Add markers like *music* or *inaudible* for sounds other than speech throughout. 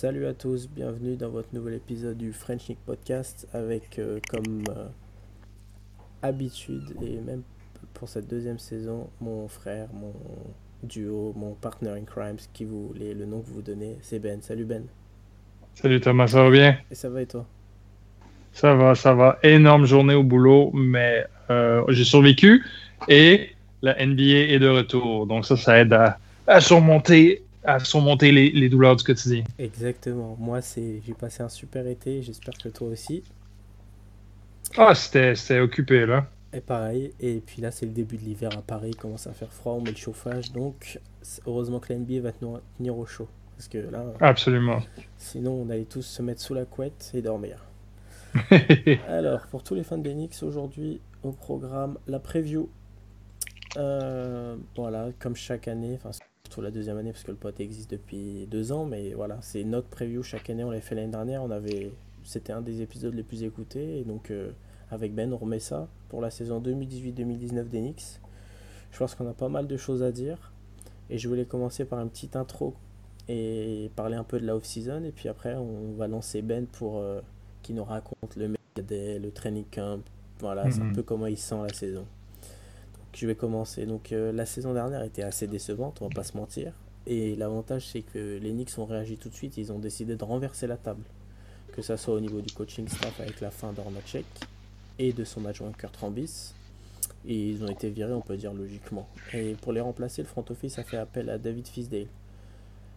Salut à tous, bienvenue dans votre nouvel épisode du French Nick Podcast avec euh, comme euh, habitude et même pour cette deuxième saison mon frère, mon duo, mon partner in crimes qui vous le nom que vous donnez, c'est Ben. Salut Ben. Salut Thomas, ça va bien? Et ça va et toi? Ça va, ça va. Énorme journée au boulot, mais euh, j'ai survécu et la NBA est de retour. Donc ça, ça aide à, surmonter, à surmonter les, douleurs du quotidien. Exactement. Moi, c'est j'ai passé un super été. J'espère que toi aussi. Ah, c'était occupé là. Et pareil. Et puis là, c'est le début de l'hiver à Paris. Il commence à faire froid. On met le chauffage. Donc, heureusement que la NBA va tenir au chaud. Parce que là. Absolument. Sinon, on allait tous se mettre sous la couette et dormir. *laughs* Alors, pour tous les fans d'Enix, aujourd'hui, au programme, la preview euh, voilà, comme chaque année, surtout la deuxième année parce que le pote existe depuis deux ans, mais voilà, c'est notre preview chaque année. On l'a fait l'année dernière, on avait, c'était un des épisodes les plus écoutés et donc euh, avec Ben, on remet ça pour la saison 2018-2019 d'Enix. Je pense qu'on a pas mal de choses à dire et je voulais commencer par une petite intro et parler un peu de la off-season et puis après on va lancer Ben pour euh, qui nous raconte le le training camp, voilà, c'est un mhm. peu comment il sent la saison je vais commencer. Donc euh, la saison dernière était assez décevante, on va pas se mentir. Et l'avantage c'est que les Knicks ont réagi tout de suite, ils ont décidé de renverser la table. Que ça soit au niveau du coaching staff avec la fin d'Ornacek et de son adjoint Kurt Rambis. Ils ont été virés, on peut dire logiquement. Et pour les remplacer, le front office a fait appel à David Fisdale.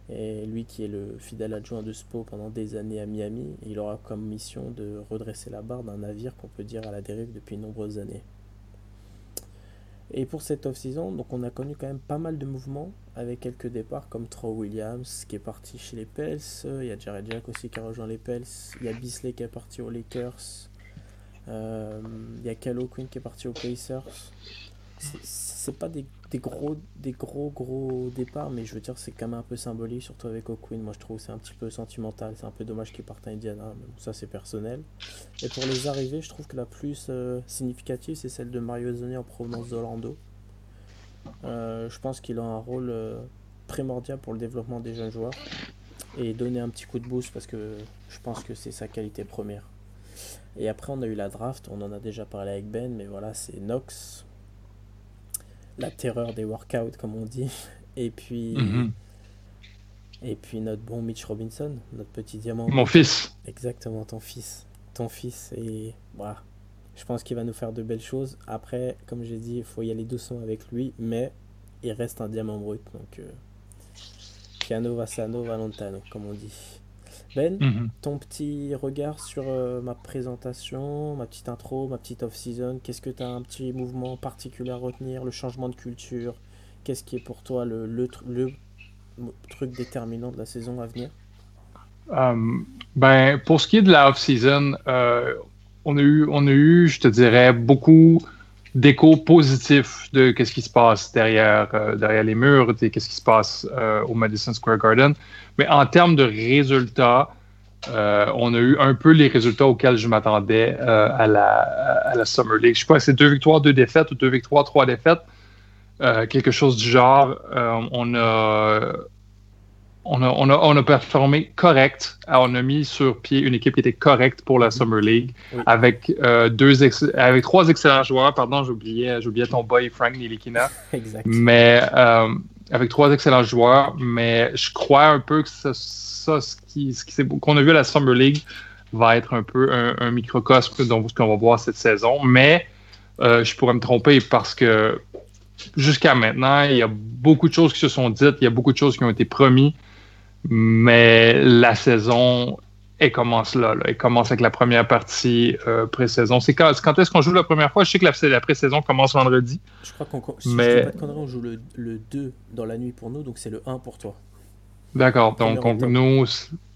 Lui qui est le fidèle adjoint de Spo pendant des années à Miami, il aura comme mission de redresser la barre d'un navire qu'on peut dire à la dérive depuis de nombreuses années. Et pour cette off-season, donc on a connu quand même pas mal de mouvements avec quelques départs comme Troy Williams qui est parti chez les Pels, il y a Jared Jack aussi qui a rejoint les Pels, il y a Bisley qui est parti aux Lakers, euh, il y a Calo Quinn qui est parti aux Pacers c'est pas des, gros des gros gros départs mais je veux dire c'est quand même un peu symbolique surtout avec O'Quinn moi je trouve c'est un petit peu sentimental. C'est un peu dommage qu'il parte à Indiana ça c'est personnel. Et pour les arrivées je trouve que la plus euh, significative c'est celle de Mario Zoni en provenance d'Orlando. Euh, je pense qu'il a un rôle euh, primordial pour le développement des jeunes joueurs et donner un petit coup de boost parce que je pense que c'est sa qualité première. Et après on a eu la draft. On en a déjà parlé avec Ben mais voilà c'est Knox la terreur des workouts, comme on dit. Et puis, mhm. et puis notre bon Mitch Robinson, notre petit diamant. Mon fils. Exactement, ton fils. Ton fils. Et voilà. Je pense qu'il va nous faire de belles choses. Après, comme j'ai dit, il faut y aller doucement avec lui, mais il reste un diamant brut. Donc, euh, piano, vassano, valentano, comme on dit. Ben, ton petit regard sur euh, ma présentation, ma petite intro, ma petite off-season, qu'est-ce que tu as un petit mouvement particulier à retenir, le changement de culture? Qu'est-ce qui est pour toi le, le, truc déterminant de la saison à venir? Euh, ben, Pour ce qui est de la off-season, euh, on, a eu, on a eu, je te dirais, beaucoup d'échos positifs de ce qui se passe derrière, derrière les murs, qu'est-ce qui se passe au Madison Square Garden. Mais en termes de résultats, euh, on a eu un peu les résultats auxquels je m'attendais euh, à, la, Summer League. Je sais pas si c'est deux victoires, deux défaites ou deux victoires, trois défaites. Euh, quelque chose du genre. on, a, on, a, on, a, performé correct. on a mis sur pied une équipe qui était correcte pour la Summer League avec, deux avec trois excellents joueurs. Pardon, j'oubliais, ton boy Frank Nilikina. *laughs* exact. Mais avec trois excellents joueurs, mais je crois un peu que ça, ça ce qui, ce qu'on a vu à la Summer League va être un peu un, microcosme de ce qu'on va voir cette saison. Mais euh, je pourrais me tromper parce que jusqu'à maintenant, il y a beaucoup de choses qui se sont dites, il y a beaucoup de choses qui ont été promises, mais la saison elle commence là, Elle commence avec la première partie euh, pré-saison. C'est quand, quand est-ce qu'on joue la première fois? Je sais que la, pré-saison commence vendredi. Je crois qu'on si mais... on joue le, 2 dans la nuit pour nous, donc c'est le 1 pour toi. D'accord. Donc, nous,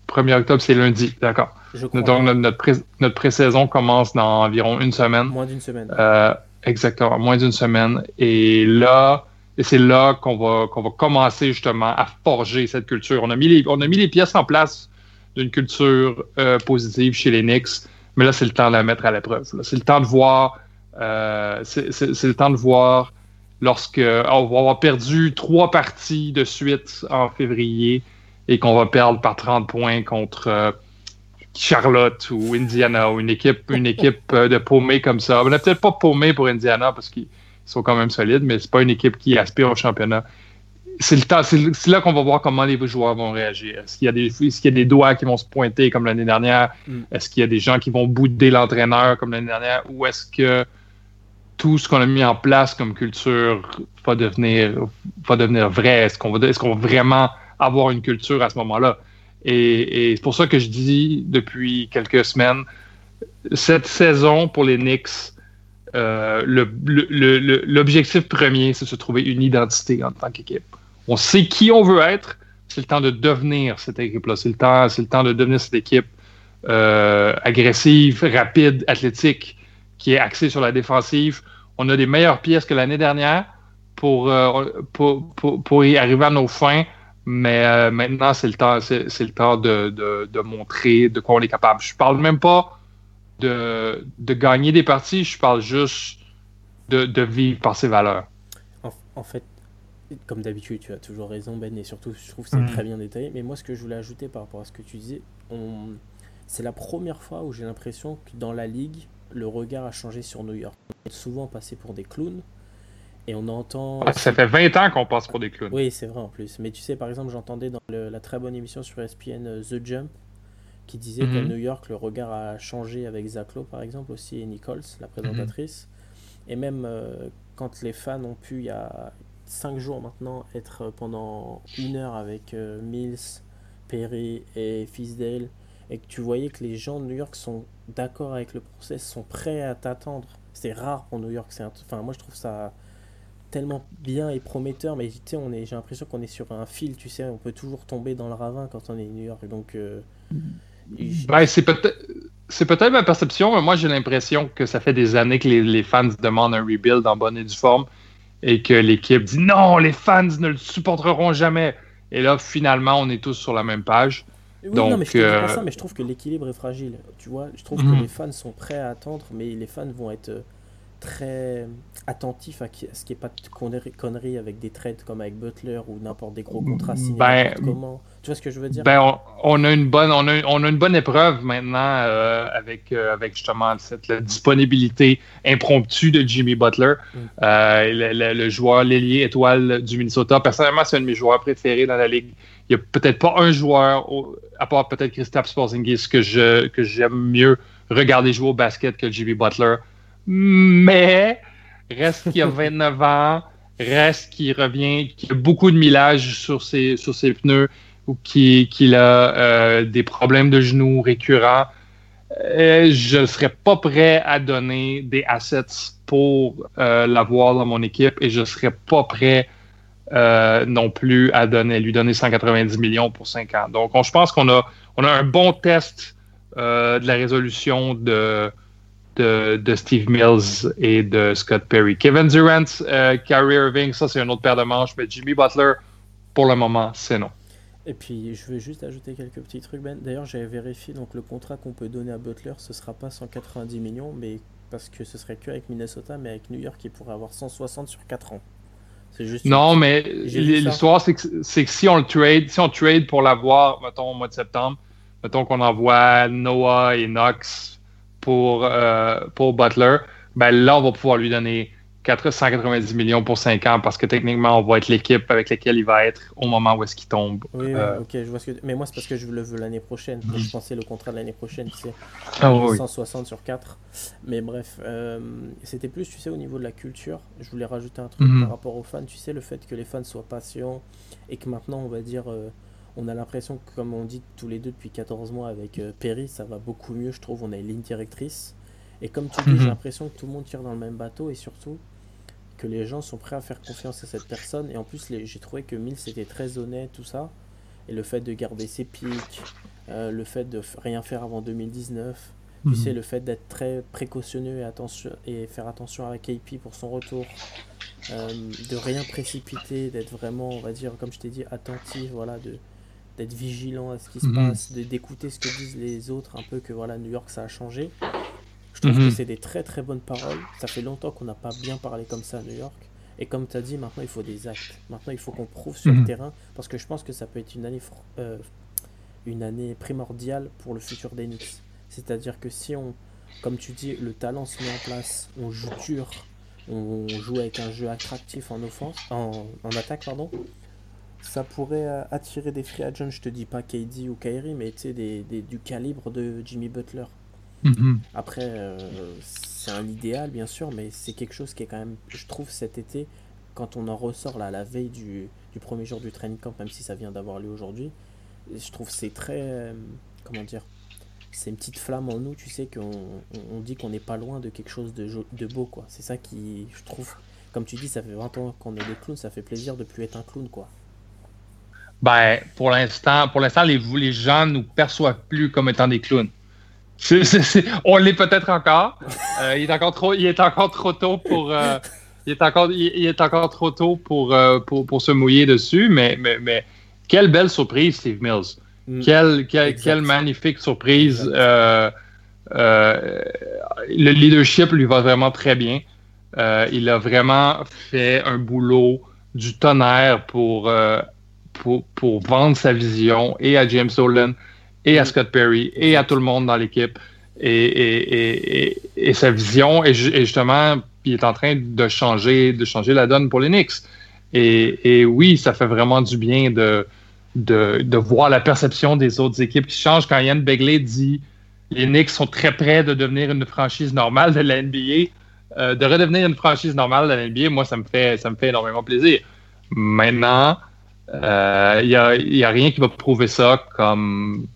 1er octobre, c'est lundi. D'accord. Donc, notre, pré-saison commence dans environ une semaine. Moins d'une semaine. Euh, exactement, moins d'une semaine. Et là, et c'est là qu'on va, qu'on va commencer justement à forger cette culture. On a mis les, on a mis les pièces en place d'une culture euh, positive chez les Knicks. Mais là, c'est le temps de la mettre à l'épreuve. C'est le temps de voir. Euh, c'est le temps de voir lorsque on va avoir perdu trois parties de suite en février. et qu'on va perdre par 30 points contre euh, Charlotte ou Indiana ou une équipe, une équipe euh, de paumés comme ça. On n'a peut-être pas paumé pour Indiana parce qu'ils sont quand même solides, mais c'est pas une équipe qui aspire au championnat. C'est le temps, c'est là qu'on va voir comment les joueurs vont réagir. Est-ce qu'il y a des, est-ce qu'il y a des doigts qui vont se pointer comme l'année dernière? Mm. Est-ce qu'il y a des gens qui vont bouder l'entraîneur comme l'année dernière? Ou est-ce que tout ce qu'on a mis en place comme culture va devenir, va devenir vrai? Est-ce qu'on va, est-ce qu'on va vraiment avoir une culture à ce moment-là? Et, c'est pour ça que je dis depuis quelques semaines, cette saison pour les Knicks, euh, l'objectif premier, c'est de se trouver une identité en tant qu'équipe. On sait qui on veut être, c'est le temps de devenir cette équipe-là. C'est le temps, le temps de devenir cette équipe euh, agressive, rapide, athlétique, qui est axée sur la défensive. On a des meilleures pièces que l'année dernière pour, euh, pour, pour, y arriver à nos fins. Mais maintenant, c'est le temps, c'est, le temps de, de, montrer de quoi on est capable. Je parle même pas de, de gagner des parties, je parle juste de, de vivre par ses valeurs. En, fait, comme d'habitude, tu as toujours raison, Ben, et surtout, je trouve que c'est mm. très bien détaillé. Mais moi, ce que je voulais ajouter par rapport à ce que tu disais, on... c'est la première fois où j'ai l'impression que dans la ligue, le regard a changé sur New York. On est souvent passé pour des clowns. Et on entend. Ah, ça fait 20 ans qu'on passe pour des clowns. Oui, c'est vrai en plus. Mais tu sais, par exemple, j'entendais dans la très bonne émission sur ESPN euh, The Jump qui disait qu'à mhm. New York, le regard a changé avec Zach Lowe, par exemple, aussi, et Nichols, la présentatrice. Et même euh, quand les fans ont pu, il y a 5 jours maintenant, être pendant une heure avec euh, Mills, Perry et Fisdale, et que tu voyais que les gens de New York sont d'accord avec le process, sont prêts à t'attendre. C'est rare pour New York. Enfin, moi, je trouve ça tellement bien et prometteur, mais tu sais, on est, j'ai l'impression qu'on est sur un fil, tu sais, on peut toujours tomber dans le ravin quand on est à New York. Donc, euh, ben, c'est peut-être. C'est peut-être ma perception, mais moi j'ai l'impression que ça fait des années que les, fans demandent un rebuild en bonne et due forme et que l'équipe dit non, les fans ne le supporteront jamais. Et là, finalement, on est tous sur la même page. Donc, non, mais je, euh, ça, mais je trouve que l'équilibre est fragile. Tu vois, je trouve que mhm. les fans sont prêts à attendre, mais les fans vont être euh, très attentif à, ce qui est pas de conneries avec des trades comme avec Butler ou n'importe des gros contrats signés ben, comment. Tu vois ce que je veux dire? Ben, on, a une bonne on a, on a une bonne épreuve maintenant euh, avec euh, avec justement cette la disponibilité impromptue de Jimmy Butler, mm. euh, le, joueur l'ailier étoile du Minnesota. Personnellement, c'est un de mes joueurs préférés dans la ligue. Il n'y a peut-être pas un joueur, à part peut-être Christophe Sporzingis, que je que j'aime mieux regarder jouer au basket que Jimmy Butler mais reste qu'il a 29 ans, reste qu'il revient, qu'il a beaucoup de millage sur ses, pneus ou qu'il a euh, des problèmes de genoux récurrents. Euh, je ne serais pas prêt à donner des assets pour euh, l'avoir dans mon équipe et je ne serais pas prêt non plus à lui donner 190 millions pour 5 ans. Donc, je pense qu'on a, on a un bon test de la résolution de, de, Steve Mills et de Scott Perry. Kevin Durant, euh, Kyrie Irving, ça c'est une autre paire de manches, mais Jimmy Butler, pour le moment, c'est non. Et puis, je vais juste ajouter quelques petits trucs, Ben. D'ailleurs, j'avais vérifié, donc le contrat qu'on peut donner à Butler, ce sera pas 190 millions, mais parce que ce serait que avec Minnesota, mais avec New York, il pourrait avoir 160 sur 4 ans. Juste non, mais l'histoire, c'est que, que, si on le trade, si on trade pour l'avoir, mettons, au mois de septembre, mettons qu'on envoie Noah et Knox pour, euh, pour Butler, ben là, on va pouvoir lui donner 490 millions pour 5 ans parce que techniquement, on va être l'équipe avec laquelle il va être au moment où est-ce qu'il tombe. Oui, euh, ok, je vois ce que... Mais moi, c'est parce que je le veux l'année prochaine. Je pensais le contrat de l'année prochaine, tu sais. Ah, 160 sur 4. Mais bref, euh, c'était plus, tu sais, au niveau de la culture. Je voulais rajouter un truc mhm. par rapport aux fans. Tu sais, le fait que les fans soient patients et que maintenant, on va dire on a l'impression que, comme on dit tous les deux depuis 14 mois avec euh, Perry, ça va beaucoup mieux, je trouve. On a une ligne directrice. Et comme tu dis, j'ai mhm. l'impression que tout le monde tire dans le même bateau et surtout que les gens sont prêts à faire confiance à cette personne. Et en plus, j'ai trouvé que Mills était très honnête, tout ça. Et le fait de garder ses pics, euh, le fait de rien faire avant 2019, tu mhm. sais, le fait d'être très précautionneux et, attention, et faire attention à KP pour son retour, euh, de rien précipiter, d'être vraiment, on va dire, comme je t'ai dit, attentif, voilà, de, d'être vigilant à ce qui se mhm. passe, d'écouter ce que disent les autres, un peu que voilà, New York ça a changé. Je trouve que mhm. c'est des très très bonnes paroles. Ça fait longtemps qu'on n'a pas bien parlé comme ça à New York. Et comme tu as dit, maintenant il faut des actes. Maintenant il faut qu'on prouve sur le Mhm. terrain parce que je pense que ça peut être une année, euh, une année primordiale pour le futur d'Enix. C'est-à-dire que si on, comme tu dis, le talent se met en place, on joue dur, on joue avec un jeu attractif en offense, en, en attaque, pardon, ça pourrait euh, attirer des free agents. Je te dis pas KD ou Kyrie, mais des, des- du calibre de Jimmy Butler. Mhm. Après, euh, c'est un idéal, bien sûr, mais c'est quelque chose qui est quand même, je trouve, cet été, quand on en ressort là, à la veille du, du premier jour du training camp, même si ça vient d'avoir lieu aujourd'hui, je trouve c'est très, euh, comment dire, c'est une petite flamme en nous, tu sais, qu'on on, dit qu'on n'est pas loin de quelque chose de, de beau, quoi. C'est ça qui, je trouve, comme tu dis, ça fait 20 ans qu'on est des clowns, ça fait plaisir de plus être un clown, quoi. Ben, pour l'instant, pour l'instant, les, les gens nous perçoivent plus comme étant des clowns. On l'est peut-être encore. Euh, il est encore trop, il est encore trop tôt pour, euh, il est encore, il, il est encore trop tôt pour, euh, pour, pour se mouiller dessus. Mais, mais, mais quelle belle surprise, Steve Mills. Mm. Quelle, quelle, quelle magnifique surprise. Le leadership lui va vraiment très bien. Il a vraiment fait un boulot du tonnerre pour, pour, pour vendre sa vision et à James Dolan et à Mm. Scott Perry et à tout le monde dans l'équipe. Et, et, et, et, et sa vision, et justement, il est en train de changer, de changer la donne pour les Knicks. Et, oui, ça fait vraiment du bien de, de, de voir la perception des autres équipes qui changent. Quand Yann Begley dit les Knicks sont très près de devenir une franchise normale de la NBA, euh, de redevenir une franchise normale de la NBA, moi, ça me fait, ça me fait énormément plaisir. Maintenant, il n'y a, a rien qui va prouver ça comme,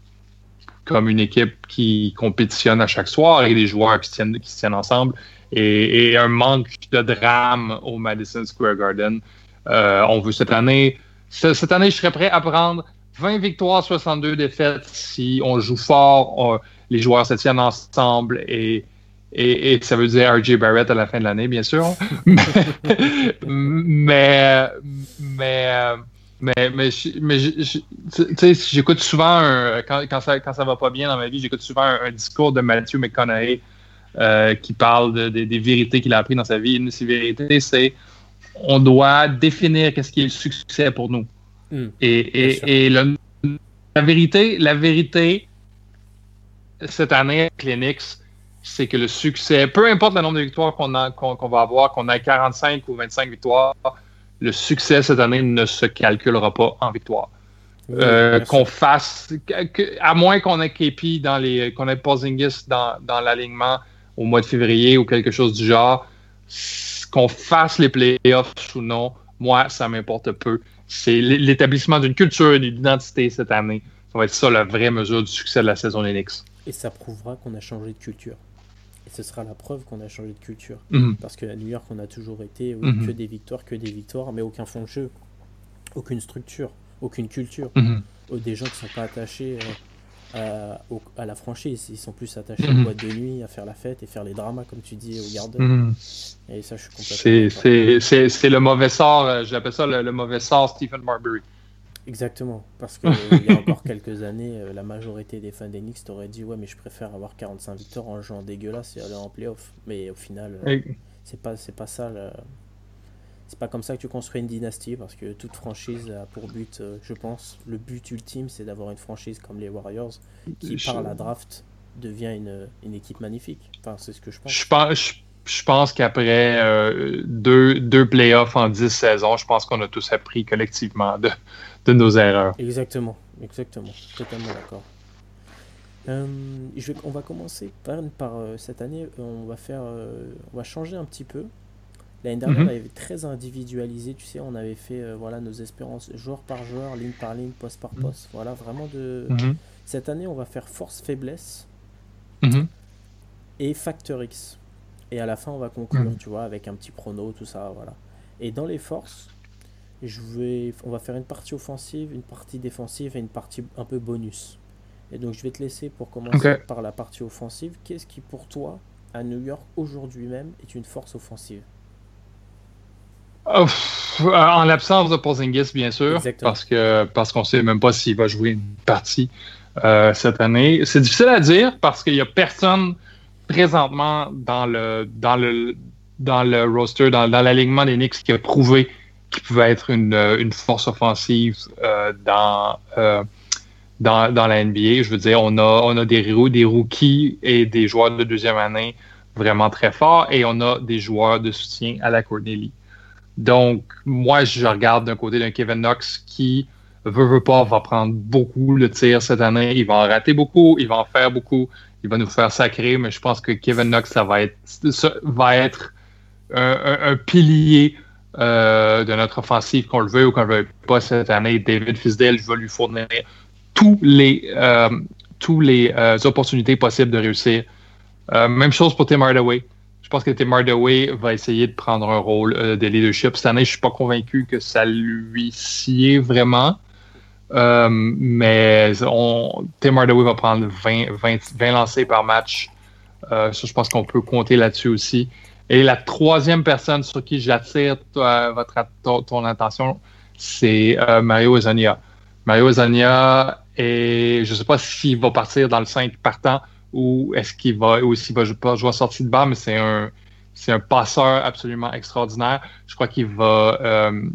comme une équipe qui compétitionne à chaque soir et des joueurs qui se tiennent, qui tiennent ensemble et, un manque de drame au Madison Square Garden. Euh, on veut cette année, ce- cette année, je serais prêt à prendre 20 victoires, 62 défaites si on joue fort, les joueurs se tiennent ensemble et, et, ça veut dire RJ Barrett à la fin de l'année, bien sûr. *laughs* mais, mais, mais, mais, mais sais, j'écoute souvent, un- quand, quand, ça, quand ça va pas bien dans ma vie, j'écoute souvent un, un discours de Matthew McConaughey euh, qui parle de- de- des vérités qu'il a appris dans sa vie. Une de ces vérités, c'est on doit définir qu'est-ce qui est le succès pour nous. Mm. Et, et, et le- la vérité, la vérité, cette année les Knicks, c'est que le succès, peu importe le nombre de victoires qu'on a- qu'on qu'on va avoir, qu'on a 45 ou 25 victoires, le succès cette année ne se calculera pas en victoire. Euh, qu'on fasse, que- que- à moins qu'on ait KP dans les, qu'on ait Porzingis dans, dans l'alignement au mois de février ou quelque chose du genre, qu'on fasse les playoffs ou non, moi, ça m'importe peu. C'est l'établissement d'une culture et d'une identité cette année. Ça va être ça la vraie mesure du succès de la saison des Knicks. Et ça prouvera qu'on a changé de culture. Et ce sera la preuve qu'on a changé de culture. Mhm. Parce qu'à New York, on a toujours été oui, Mhm. que des victoires, que des victoires, mais aucun fond de jeu, aucune structure, aucune culture. Mhm. Euh, Des gens qui sont pas attachés euh, à, au- à la franchise, ils sont plus attachés Mhm. aux boîtes de nuit, à faire la fête et faire les dramas, comme tu dis, au Garden. Mhm. Et ça, je suis complètement. C'est- d'accord. C'est c'est- c'est le mauvais sort, euh, j'appelle ça le, le mauvais sort Stephen Marbury. Exactement. Parce qu'il *laughs* y a encore quelques années, euh, la majorité des fans des Knicks t'auraient dit Ouais, mais je préfère avoir 45 victoires en jouant dégueulasse et aller en playoff. Mais au final. euh, Et- c'est pas c'est pas ça c'est pas comme ça que tu construis une dynastie parce que toute franchise a pour but euh, je pense le but ultime c'est d'avoir une franchise comme les Warriors qui Je- par la draft devient une, une équipe magnifique enfin c'est ce que je pense Je pense, je, je pense qu'après euh, deux, deux playoffs en dix saisons, je pense qu'on a tous appris collectivement de, de nos erreurs. exactement exactement totalement d'accord Euh, je vais- on va commencer par, par euh, cette année on va faire euh, on va changer un petit peu L'année dernière, Mhm. on avait très individualisé, tu sais, on avait fait euh, voilà, nos espérances joueur par joueur, ligne par ligne, poste par poste. Voilà, vraiment de. Mhm. Cette année, on va faire force-faiblesse Mhm. et facteur X. Et à la fin, on va conclure, Mhm. tu vois, avec un petit prono, tout ça, voilà. Et dans les forces, je vais, on va faire une partie offensive, une partie défensive et une partie un peu bonus. Et donc, je vais te laisser pour commencer par la partie offensive. Qu'est-ce qui, pour toi, à New York, aujourd'hui même, est une force offensive? Oh, euh, en l'absence de Porzingis, bien sûr, Exactement. parce que parce qu'on sait même pas s'il va jouer une partie euh, cette année. C'est difficile à dire parce qu'il y a personne présentement dans le dans le dans le roster, dans, l'alignement des Knicks qui a prouvé qu'il pouvait être une, une force offensive dans, dans, dans, la NBA. Je veux dire, on a, on a des, des rookies et des joueurs de deuxième année vraiment très forts et on a des joueurs de soutien à la Cornelie. Donc, moi, je regarde d'un côté d'un Kevin Knox qui veut, veut pas, va prendre beaucoup le tir cette année. Il va en rater beaucoup, il va en faire beaucoup, il va nous faire sacrer, mais je pense que Kevin Knox, ça va être, ça va être un, pilier euh, de notre offensive, qu'on le veut ou qu'on le veut pas cette année. David Fisdale va lui fournir tous les, euh, les euh, opportunités possibles de réussir. même chose pour Tim Hardaway. Je pense que Tim Hardaway va essayer de prendre un rôle de leadership. Cette année, je suis pas convaincu que ça lui sied vraiment. Mais Tim Hardaway va prendre 20, 20, lancers par match. Ça, je pense qu'on peut compter là-dessus aussi. Et la troisième personne sur qui j'attire votre ton, attention, c'est Mario Ezania. Mario Ezania, et je ne sais pas s'il va partir dans le 5 partant ou est-ce qu'il va ou s'il va pas jouer sortie de banc, mais c'est un c'est un passeur absolument extraordinaire. Je crois qu'il va euh,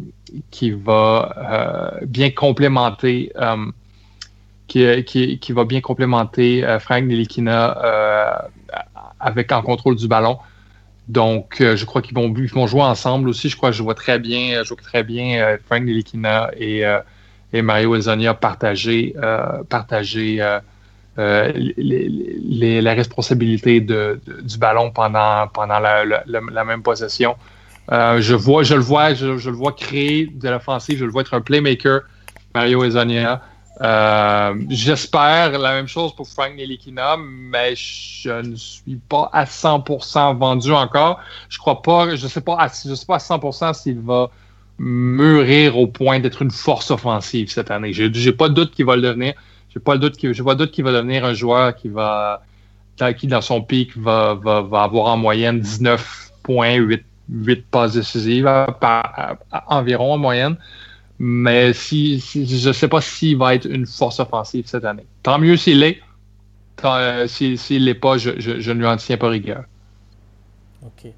va euh, bien complémenter euh, qui, va bien complémenter Frank Nelikina avec en contrôle du ballon. Donc, je crois qu'ils vont, vont jouer ensemble aussi. Je crois que je vois très bien, je vois très bien Frank Nelikina et, et Mario Ezonia partager, partager euh, la responsabilité de, du ballon pendant, pendant la, même possession. Euh, je vois, je le vois, je, le vois créer de l'offensive, je le vois être un playmaker, Mario Ezonia. Euh, j'espère la même chose pour Frank Nelikina, mais je ne suis pas à 100% vendu encore. Je crois pas, je sais pas, je sais pas à 100% s'il va mûrir au point d'être une force offensive cette année. J'ai pas de doute qu'il va le devenir j'ai pas doute qu'il, je vois doute qu'il va devenir un joueur qui va, qui dans son pic va, avoir en moyenne 19 points, 8, 8 passes décisives environ en moyenne. Mais si, je ne sais pas s'il va être une force offensive cette année. Tant mieux s'il l'est. Euh, s'il ne l'est pas, je, je, je, ne lui en tiens pas rigueur. Ok.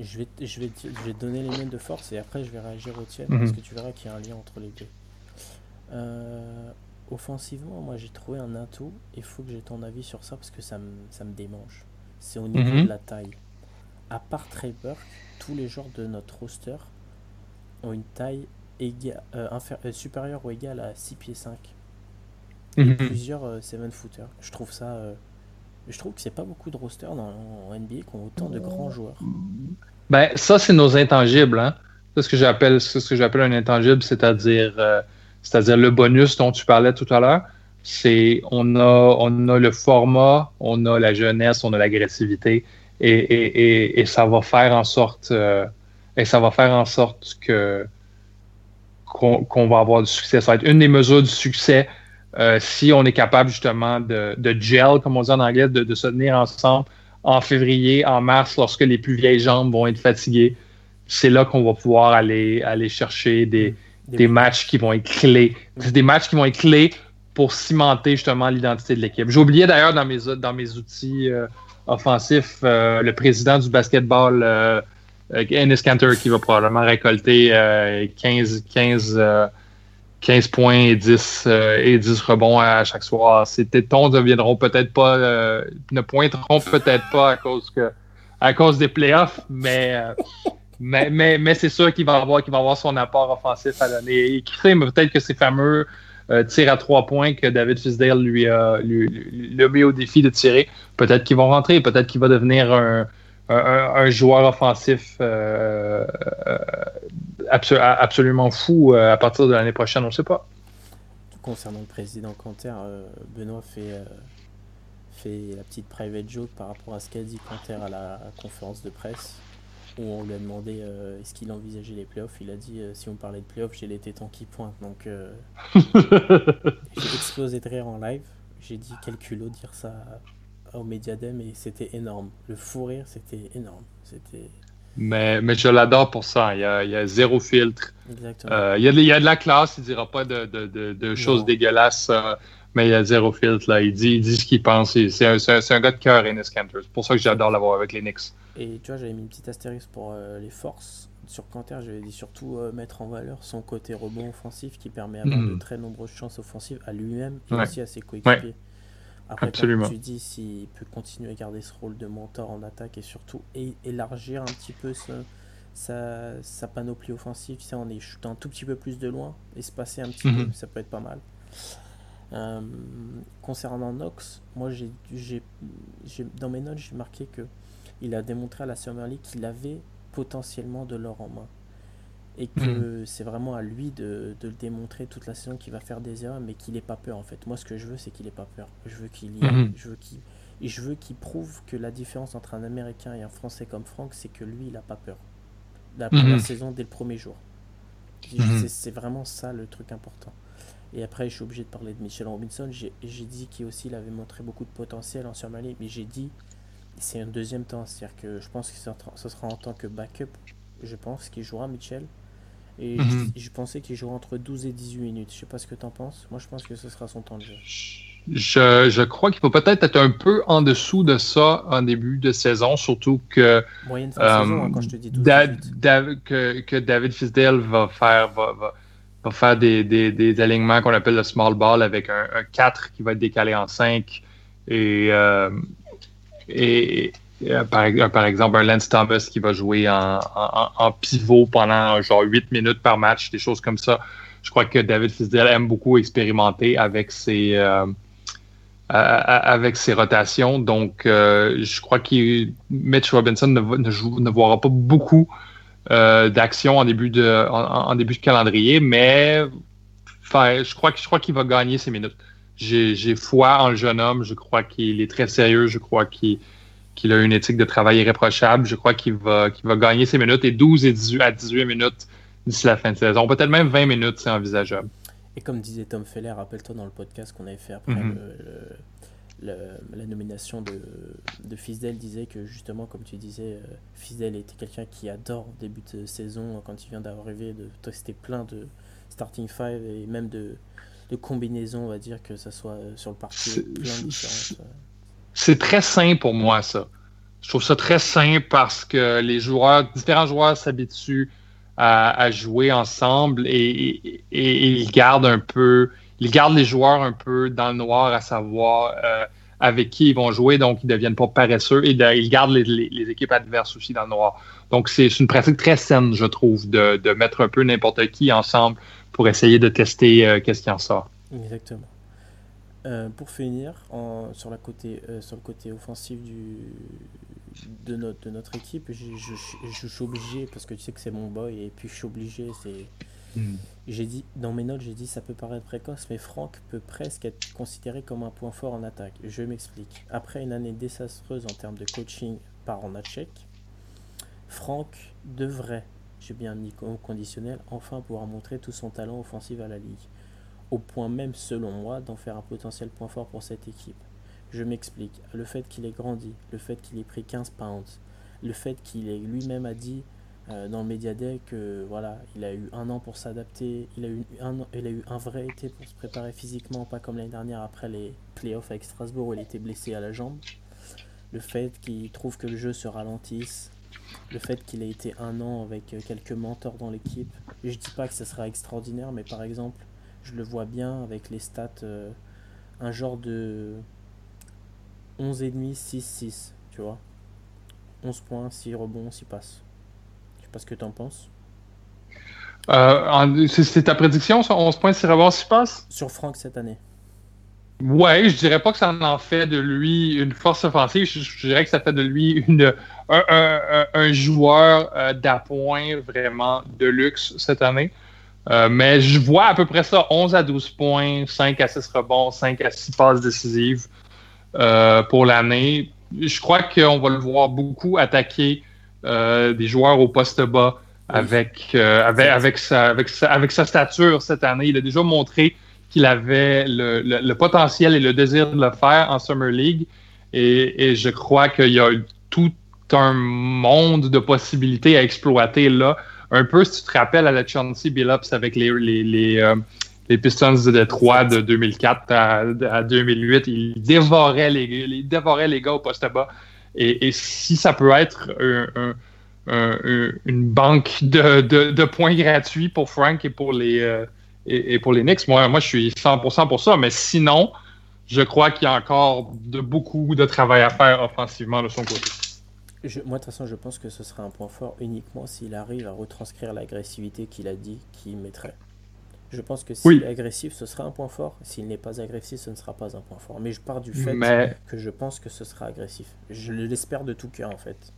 Je vais, je, vais, je vais te donner les mêmes de force et après je vais réagir au tien parce mhm. que tu verras qu'il y a un lien entre les deux. Euh, offensivement, moi j'ai trouvé un atout. Il faut que j'ai ton avis sur ça parce que ça me, ça me démange. C'est au niveau mhm. de la taille. À part Trey tous les joueurs de notre roster ont une taille égale, euh, euh, supérieure ou égale à 6 pieds 5. Et mhm. plusieurs 7 euh, footers. Je trouve ça. je trouve que c'est pas beaucoup de rosters dans, en NBA qui ont autant de grands joueurs. Ben, ça, c'est nos intangibles. Hein? C'est ce que j'appelle ce que j'appelle un intangible, c'est-à-dire c'est-à-dire le bonus dont tu parlais tout à l'heure, c'est on a, on a le format, on a la jeunesse, on a l'agressivité, et, ça va faire en sorte euh, et ça va faire en sorte que qu'on va avoir du succès. Ça va être une des mesures du succès euh, si on est capable justement de, de, gel, comme on dit en anglais, de, se tenir ensemble en février, en mars, lorsque les plus vieilles jambes vont être fatiguées. C'est là qu'on va pouvoir aller, aller chercher des, des, matchs qui vont être clés. Des matchs qui vont être clés pour cimenter justement l'identité de l'équipe. J'ai oublié d'ailleurs dans mes, dans mes outils euh, offensifs euh, le président du basketball, Ennis Cantor, qui va probablement récolter 15, 15, 15 points et 10, et 10 rebonds à chaque soir. Ces tétons ne viendront peut-être pas, ne pointeront peut-être pas à cause, des playoffs, mais mais, c'est sûr qu'il va avoir son apport offensif à donner. Et qui peut-être que ces fameux euh, tirs à trois points que David Fisdale lui a mis au défi de tirer, peut-être qu'ils vont rentrer, peut-être qu'il va devenir un, un, joueur offensif euh, euh, absolument fou à partir de l'année prochaine, on ne sait pas. Concernant le président Canter, Benoît fait, fait la petite private joke par rapport à ce qu'a dit Canter à la conférence de presse où on lui a demandé euh, est-ce qu'il envisageait les playoffs. Il a dit euh, si on parlait de playoffs, j'ai les tétons qui pointent. Donc euh, *laughs* j'ai explosé de rire en live. J'ai dit quel culot dire ça au Mediadem et c'était énorme. Le fou rire, c'était énorme. C'était. Mais, mais je l'adore pour ça. Il y a, il y a zéro filtre. Exactement. il, y a de, il, y a de, la classe. Il ne dira pas de, de, de choses dégueulasses. mais il y a zéro filtre. Là. Il, dit, il dit ce qu'il pense. C'est un, un, gars de cœur, Enes Kanter. C'est pour ça que j'adore l'avoir avec les Knicks. Et tu vois, j'avais mis une petite astérisque pour euh, les forces. Sur Kanter, j'avais dit surtout euh, mettre en valeur son côté rebond offensif qui permet d'avoir de mhm. très nombreuses chances offensives à lui-même et aussi à ses coéquipiers. Après, Absolument. comme tu dis, s'il peut continuer à garder ce rôle de mentor en attaque et surtout élargir un petit peu sa, sa, panoplie offensive, tu sais, en échoutant un tout petit peu plus de loin, et se passer un petit mhm. peu, ça peut être pas mal. Euh, concernant Knox, moi j'ai, dans mes notes j'ai marqué que il a démontré à la Summer League qu'il avait potentiellement de l'or en main et que mhm. c'est vraiment à lui de, de, le démontrer toute la saison qu'il va faire des erreurs mais qu'il n'ait pas peur en fait. Moi ce que je veux c'est qu'il n'ait pas peur. Je veux qu'il y mhm. je veux qu'il et je veux qu'il prouve que la différence entre un Américain et un Français comme Franck c'est que lui il n'a pas peur. La première mhm. saison dès le premier jour. C'est vraiment ça le truc important. Et après, je suis obligé de parler de Michel Robinson. J'ai dit qu'il aussi il avait montré beaucoup de potentiel en Somalie, mais j'ai dit c'est un deuxième temps. C'est-à-dire que je pense que ce sera en tant que backup, je pense qu'il jouera Michel. Et mhm. je, pensais qu'il jouera entre 12 et 18 minutes. Je sais pas ce que tu en penses. Moi, je pense que ce sera son temps de jeu. Je, je crois qu'il faut peut-être être un peu en dessous de ça en début de saison, surtout que. Moyenne fin de saison, hein, quand je te dis 12 que, que, David Fisdale va faire. Va, va faire des, des, des alignements qu'on appelle le small ball avec un, 4 qui va être décalé en 5 et, euh, et, euh, par, par, exemple un Lance Thomas qui va jouer en, en, pivot pendant genre 8 minutes par match, des choses comme ça. Je crois que David Fisdale aime beaucoup expérimenter avec ses, euh, avec ses rotations. Donc, je crois que Mitch Robinson ne, ne, ne, verra pas beaucoup euh, d'action en début de en, début de calendrier, mais je crois je crois qu'il va gagner ses minutes. J'ai foi en le jeune homme. Je crois qu'il est très sérieux. Je crois qu'il qu'il a une éthique de travail irréprochable. Je crois qu'il va, qu'il va gagner ses minutes et 12 et 18 à 18 minutes d'ici la fin de saison. Peut-être même 20 minutes, c'est envisageable. Et comme disait Tom Feller, rappelle-toi dans le podcast qu'on avait fait après le, la nomination de, de Fisdel disait que justement, comme tu disais, euh, Fisdel était quelqu'un qui adore début de saison quand il vient d'arriver de tester plein de starting five et même de, de combinaisons, on va dire, que ça soit euh, sur le parti. C'est très sain pour moi, ça. Je trouve ça très sain parce que les joueurs, différents joueurs s'habituent à, jouer ensemble et, ils gardent un peu, ils gardent les joueurs un peu dans le noir, à savoir euh, avec qui ils vont jouer, donc ils ne deviennent pas paresseux et ils gardent les, équipes adverses aussi dans le noir. Donc c'est une pratique très saine, je trouve, de, mettre un peu n'importe qui ensemble pour essayer de tester euh, qu'est-ce qui en sort. Exactement. Euh, pour finir, sur, la côté, sur le côté offensif du, de, notre, de notre équipe, je, je, suis obligé, parce que tu sais que c'est mon boy, et puis je suis obligé, c'est Hmm. J'ai dit, dans mes notes, j'ai dit ça peut paraître précoce, mais Franck peut presque être considéré comme un point fort en attaque. Je m'explique. Après une année désastreuse en termes de coaching par Onachek, Franck devrait, j'ai bien mis au conditionnel, enfin pouvoir montrer tout son talent offensif à la ligue. Au point même, selon moi, d'en faire un potentiel point fort pour cette équipe. Je m'explique. Le fait qu'il ait grandi, le fait qu'il ait pris 15 pounds, le fait qu'il ait lui-même a dit euh, dans le Mediadeck, euh, voilà, il a eu un an pour s'adapter, il, a eu un, il a eu un vrai été pour se préparer physiquement, pas comme l'année dernière après les playoffs avec Strasbourg où il était blessé à la jambe. Le fait qu'il trouve que le jeu se ralentisse, le fait qu'il ait été un an avec euh, quelques mentors dans l'équipe. Je dis pas que ce sera extraordinaire, mais par exemple, je le vois bien avec les stats, un genre de 11,5, 6-6, tu vois. 11 points, 6 rebonds, 6 passes pas ce que tu en penses. Euh, c'est ta prédiction, ça? 11 points, 6 rebonds, 6 passes? Sur Franck cette année. Ouais, je dirais pas que ça en fait de lui une force offensive. Je, dirais que ça fait de lui une, un, joueur euh, d'appoint vraiment de luxe cette année. Euh, mais je vois à peu près ça 11 à 12 points, 5 à 6 rebonds, 5 à 6 passes décisives pour l'année. Je crois qu'on va le voir beaucoup attaquer euh, des joueurs au poste bas avec, euh, avec, avec, sa, avec, sa, avec sa stature cette année. Il a déjà montré qu'il avait le, le, potentiel et le désir de le faire en Summer League. Et, et je crois qu'il y a tout un monde de possibilités à exploiter là. Un peu, si tu te rappelles, à la Chauncey Billups avec les, les, les, euh, les Pistons de Détroit de 2004 à, 2008. Il dévorait les, il dévorait les gars au poste bas. Et, si ça peut être une banque de, points gratuits pour Frank et pour les, euh, et, pour les Knicks, moi, moi, je suis 100% pour ça. Mais sinon, je crois qu'il y a encore de, beaucoup de travail à faire offensivement de son côté. Moi, de toute façon, je pense que ce sera un point fort uniquement s'il arrive à retranscrire l'agressivité qu'il a dit qu'il mettrait. Je pense que s'il est agressif, ce sera un point fort. S'il n'est pas agressif, ce ne sera pas un point fort. Mais je pars du fait que je pense que ce sera agressif. Je l'espère de tout cœur, en fait.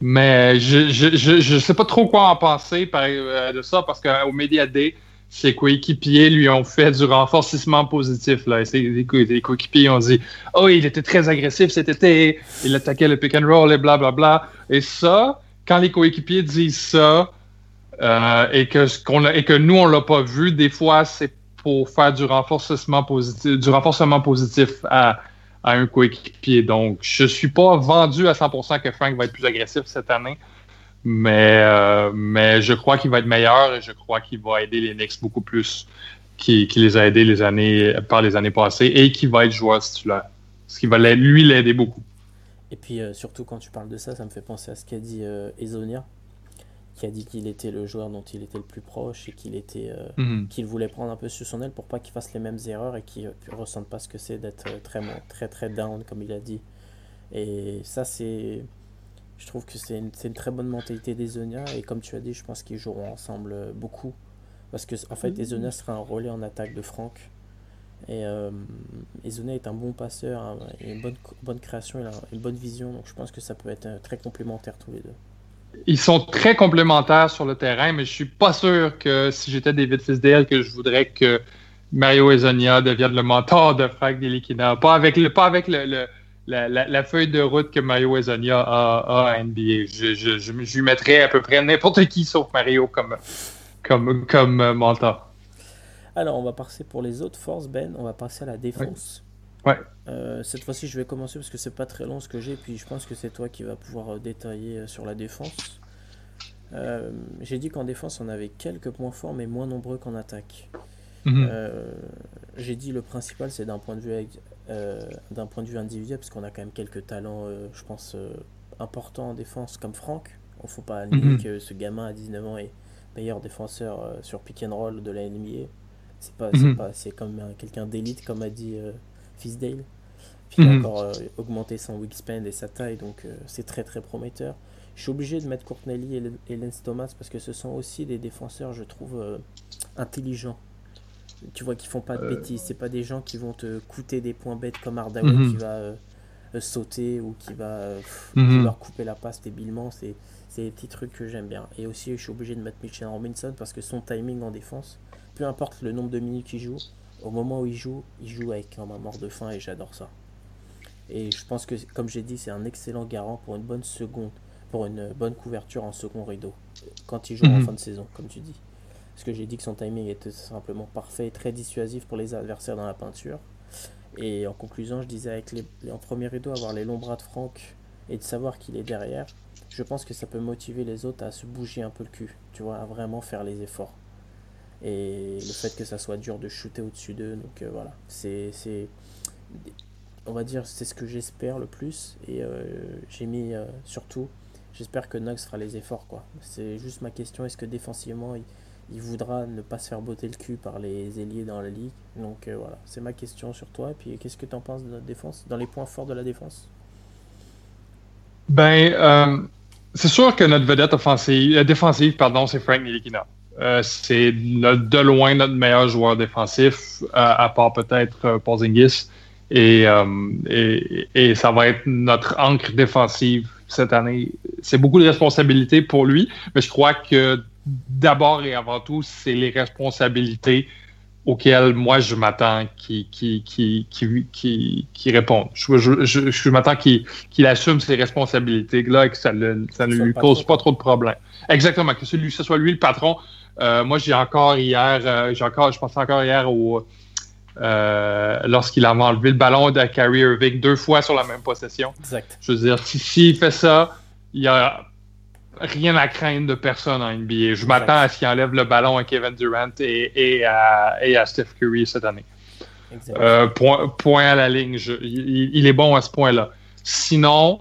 Mais je, je, sais pas trop quoi en penser euh, de ça parce qu'au Media Day, ses coéquipiers lui ont fait du renforcement positif. Là. Les, coéquipiers ont dit Oh, il était très agressif cet été, il attaquait le pick and roll et blablabla. Bla, bla. Et ça, quand les coéquipiers disent ça, euh, et, que, nous, on l'a pas vu, des fois, c'est pour faire du renforcement positif, du renforcement positif à, à un coéquipier. Donc, je suis pas vendu à 100% que Frank va être plus agressif cette année, mais, euh, mais je crois qu'il va être meilleur et je crois qu'il va aider les Knicks beaucoup plus qu'il les a aidés les années, par les années passées et qu'il va être joueur titulaire. Ce qui va lui l'aider beaucoup. Et puis, euh, surtout quand tu parles de ça, ça me fait penser à ce qu'a dit Ezonia qui a dit qu'il était le joueur dont il était le plus proche et qu'il était euh, mhm. qu'il voulait prendre un peu sur son aile pour pas qu'il fasse les mêmes erreurs et qu'il ne ressente pas ce que c'est d'être euh, très très très down comme il a dit et ça c'est je trouve que c'est une, une, très bonne mentalité des Zonia et comme tu as dit je pense qu'ils joueront ensemble euh, beaucoup. Parce que en fait Ezonia sera un relais en attaque de Franck. Et euh, Ezonia est un bon passeur a une bonne, bonne création il a une bonne vision. Donc je pense que ça peut être très complémentaire tous les deux. Ils sont très complémentaires sur le terrain, mais je suis pas sûr que si j'étais David Fisdale, que je voudrais que Mario Ezonia devienne le mentor de Frank Delikina. Pas avec, le, pas avec le, la, feuille de route que Mario Ezonia a, à NBA. Je, je, je, lui mettrais à peu près n'importe qui sauf Mario comme, comme, comme mentor. Alors, on va passer pour les autres forces, Ben. On va passer à la défense. Ouais. Euh, cette fois-ci, je vais commencer parce que c'est pas très long ce que j'ai, puis je pense que c'est toi qui vas pouvoir euh, détailler euh, sur la défense. j'ai dit qu'en défense, on avait quelques points forts, mais moins nombreux qu'en attaque. Mhm. j'ai dit le principal, c'est d'un point de vue d'un point de vue individuel, parce qu'on a quand même quelques talents, je pense, importants en défense, comme Franck. Il faut pas nier mhm. que ce gamin à 19 ans est meilleur défenseur sur pick and roll de la NBA. C'est pas, mhm. pas, c'est comme quelqu'un d'élite, comme a dit Fisdale. Puis il a encore euh, augmenté son wingspan et sa taille, donc euh, c'est très très prometteur. Je suis obligé de mettre Courtney et, et Lance Thomas parce que ce sont aussi des défenseurs, je trouve, euh, intelligents. Tu vois, qui font pas de bêtises. C'est pas des gens qui vont te coûter des points bêtes comme Hardaway mhm. qui va sauter ou qui va mhm. leur couper la passe débilement. C'est des petits trucs que j'aime bien. Et aussi, je suis obligé de mettre Mitchell Robinson parce que son timing en défense, peu importe le nombre de minutes qu'il joue, au moment où il joue, il joue avec un mort de faim et j'adore ça. Et je pense que, comme j'ai dit, c'est un excellent garant pour une bonne seconde, pour une bonne couverture en second rideau, quand il joue en mhm. fin de saison, comme tu dis. Parce que j'ai dit que son timing était simplement parfait et très dissuasif pour les adversaires dans la peinture. Et en conclusion, je disais avec les, en premier rideau, avoir les longs bras de Franck et de savoir qu'il est derrière, je pense que ça peut motiver les autres à se bouger un peu le cul, tu vois, à vraiment faire les efforts et le fait que ça soit dur de shooter au-dessus d'eux. Donc euh, voilà, c'est, on va dire, c'est ce que j'espère le plus. Et euh, j'ai mis euh, surtout, j'espère que Knox fera les efforts. quoi. C'est juste ma question, est-ce que défensivement, il, voudra ne pas se faire botter le cul par les ailiers dans la ligue Donc voilà, c'est ma question sur toi. Et puis qu'est-ce que tu en penses de notre défense, dans les points forts de la défense? Ben, c'est sûr que notre vedette offensive, défensive, pardon, c'est Frank Nilikina. Euh, c'est de loin notre meilleur joueur défensif, à, part peut-être euh, Porzingis. Euh, et, et, ça va être notre encre défensive cette année. C'est beaucoup de responsabilités pour lui, mais je crois que d'abord et avant tout, c'est les responsabilités auxquelles moi je m'attends qu'il qui, qui, qui, qui, répondent. Je, je, je, m'attends qu'il assume ses responsabilités-là et que ça, ça ne lui cause pas trop de problèmes. Exactement, que ce soit lui le patron. Euh, moi, j'ai encore hier, euh, j'ai encore, je pensais encore hier au euh, lorsqu'il a enlevé le ballon de Kyrie Irving deux fois sur la même possession. Exact. Je veux dire, s'il fait ça, il y a rien à craindre de personne en NBA. Je m'attends à ce qu'il enlève le ballon à Kevin Durant et, à, Steph Curry cette année. Euh, point, à la ligne. il, est bon à ce point-là. Sinon,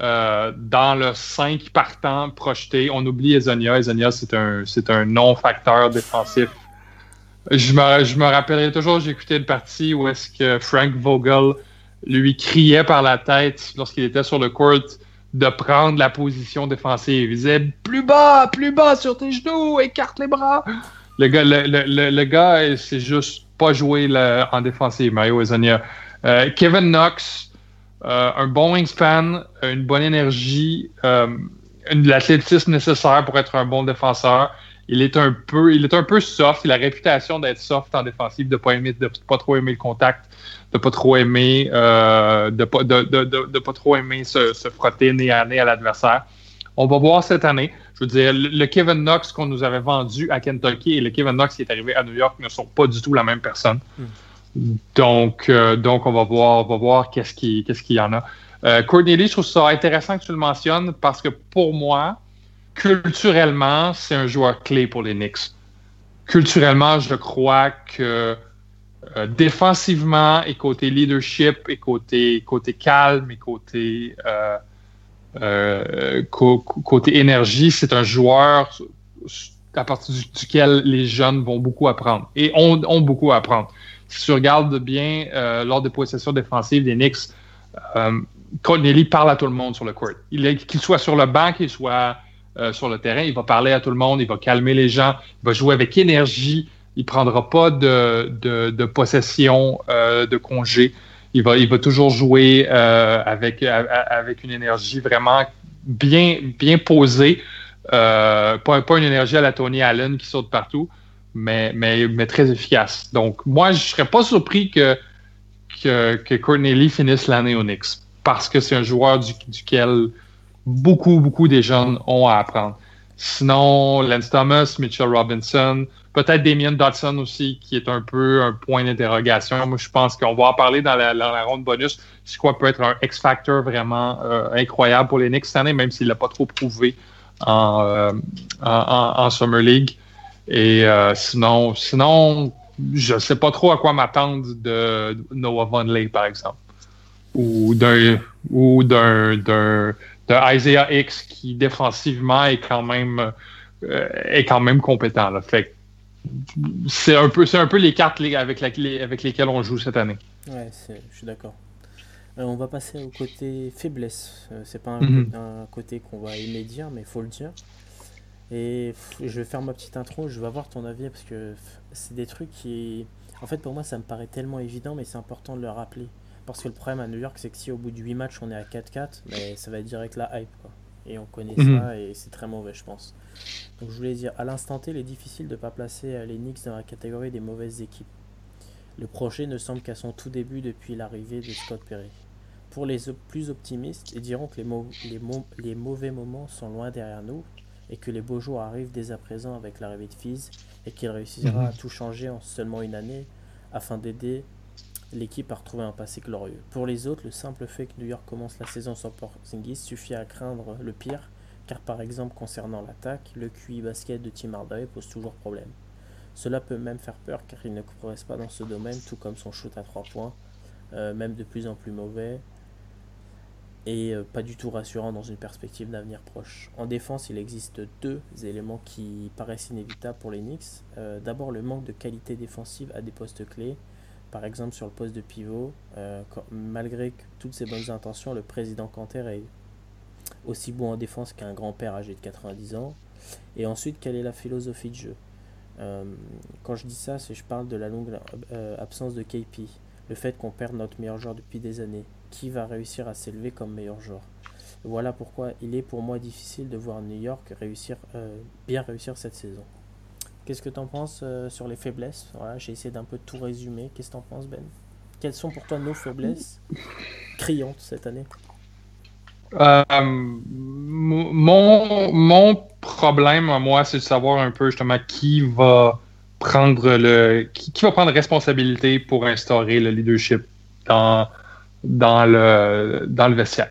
euh, dans le 5 partant projeté, on oublie Ezonia. Ezonia, c'est un, un non-facteur défensif. Je me, je me rappellerai toujours, j'ai écouté une partie où est-ce que Frank Vogel lui criait par la tête lorsqu'il était sur le court de prendre la position défensive. Il disait plus bas, plus bas sur tes genoux, écarte les bras. Le gars, le, gars c'est juste pas joué en défensive, Mario Ezonia. Euh, Kevin Knox, euh, un bon wingspan, une bonne énergie, euh, l'athlétisme nécessaire pour être un bon défenseur. Il est un peu, il est un peu soft. Il a la réputation d'être soft en défensive, de pas aimer, de pas trop aimer le contact, de pas trop aimer, euh, de pas, de, de, de, pas trop aimer se, se, frotter nez à nez à l'adversaire. On va voir cette année. Je veux dire, le Kevin Knox qu'on nous avait vendu à Kentucky et le Kevin Knox qui est arrivé à New York ne sont pas du tout la même personne. Hmm. Donc, euh, donc on va voir, on va voir qu'est-ce qu'il qu'est-ce qu'il y en a. Euh, Courtney Lee, je trouve ça intéressant que tu le mentionnes parce que pour moi, culturellement, c'est un joueur clé pour les Knicks. Culturellement, je crois que euh, défensivement et côté leadership et côté, côté calme et côté, euh, euh, côté énergie, c'est un joueur à partir duquel les jeunes vont beaucoup apprendre et ont, ont beaucoup à apprendre. Si tu regardes bien lors des possessions défensives des Knicks, Lee parle à tout le monde sur le court. Qu'il soit sur le banc, qu'il soit sur le terrain, il va parler à tout le monde, il va calmer les gens, il va jouer avec énergie, il prendra pas de, possession euh, de congé. Il va, toujours jouer euh, avec, une énergie vraiment bien, posée. Euh, pas, une énergie à la Tony Allen qui saute partout, mais, très efficace. Donc, moi, je serais pas surpris que, que, que Courtney Lee finisse l'année au Knicks parce que c'est un joueur duquel beaucoup, beaucoup des jeunes ont à apprendre. Sinon, Lance Thomas, Mitchell Robinson, peut-être Damien Dodson aussi, qui est un peu un point d'interrogation. Moi, je pense qu'on va en parler dans la, ronde bonus. C'est quoi peut être un X-Factor vraiment euh, incroyable pour les Knicks cette année, même s'il l'a pas trop prouvé en, euh, en, Summer League. Et euh, sinon, sinon, je sais pas trop à quoi m'attendre de Noah Vonley, par exemple. Ou d'un ou d'un de Isaiah X qui défensivement est quand même euh, est quand même compétent. Là. Fait c'est un peu c'est un peu les cartes avec, avec lesquelles on joue cette année. Ouais, je suis d'accord. Euh, on va passer au côté faiblesse. Euh, c'est pas un, mm-hmm. côté qu'on va aimer dire, mais il faut le dire. Et je vais faire ma petite intro, je vais avoir ton avis parce que c'est des trucs qui. En fait, pour moi, ça me paraît tellement évident, mais c'est important de le rappeler. Parce que le problème à New York, c'est que si au bout de 8 matchs on est à 4-4, mais ça va être direct la hype. Quoi. Et on connaît mhm. ça et c'est très mauvais, je pense. Donc je voulais dire, à l'instant T, il est difficile de ne pas placer euh, les Knicks dans la catégorie des mauvaises équipes. Le projet ne semble qu'à son tout début depuis l'arrivée de Scott Perry. Pour les plus optimistes, ils diront que les, les, mauvais moments sont loin derrière nous et que les beaux jours arrivent dès à présent avec l'arrivée de Fizz et qu'il réussira mhm. à tout changer en seulement une année afin d'aider l'équipe a retrouvé un passé glorieux. Pour les autres, le simple fait que New York commence la saison sans Porzingis suffit à craindre le pire, car par exemple concernant l'attaque, le QI basket de Tim Hardaway pose toujours problème. Cela peut même faire peur car il ne progresse pas dans ce domaine, tout comme son shoot à 3 points, euh, même de plus en plus mauvais, et euh, pas du tout rassurant dans une perspective d'avenir proche. En défense, il existe deux éléments qui paraissent inévitables pour les Knicks. Euh, d'abord, le manque de qualité défensive à des postes clés, par exemple, sur le poste de pivot, euh, malgré toutes ses bonnes intentions, le président Canter est aussi bon en défense qu'un grand-père âgé de 90 ans. Et ensuite, quelle est la philosophie de jeu? Euh, Quand je dis ça, c'est je parle de la longue euh, absence de KP, le fait qu'on perd notre meilleur joueur depuis des années. Qui va réussir à s'élever comme meilleur joueur? Voilà pourquoi il est pour moi difficile de voir New York réussir, bien réussir cette saison. Qu'est-ce que tu en penses euh, sur les faiblesses? J'ai essayé d'un peu tout résumer. Qu'est-ce que tu en penses, Ben? Quelles sont pour toi nos faiblesses criantes cette année? Euh, mon, mon problème, moi, c'est de savoir un peu justement qui va prendre le qui, va prendre responsabilité pour instaurer le leadership dans, dans, le, dans le vestiaire.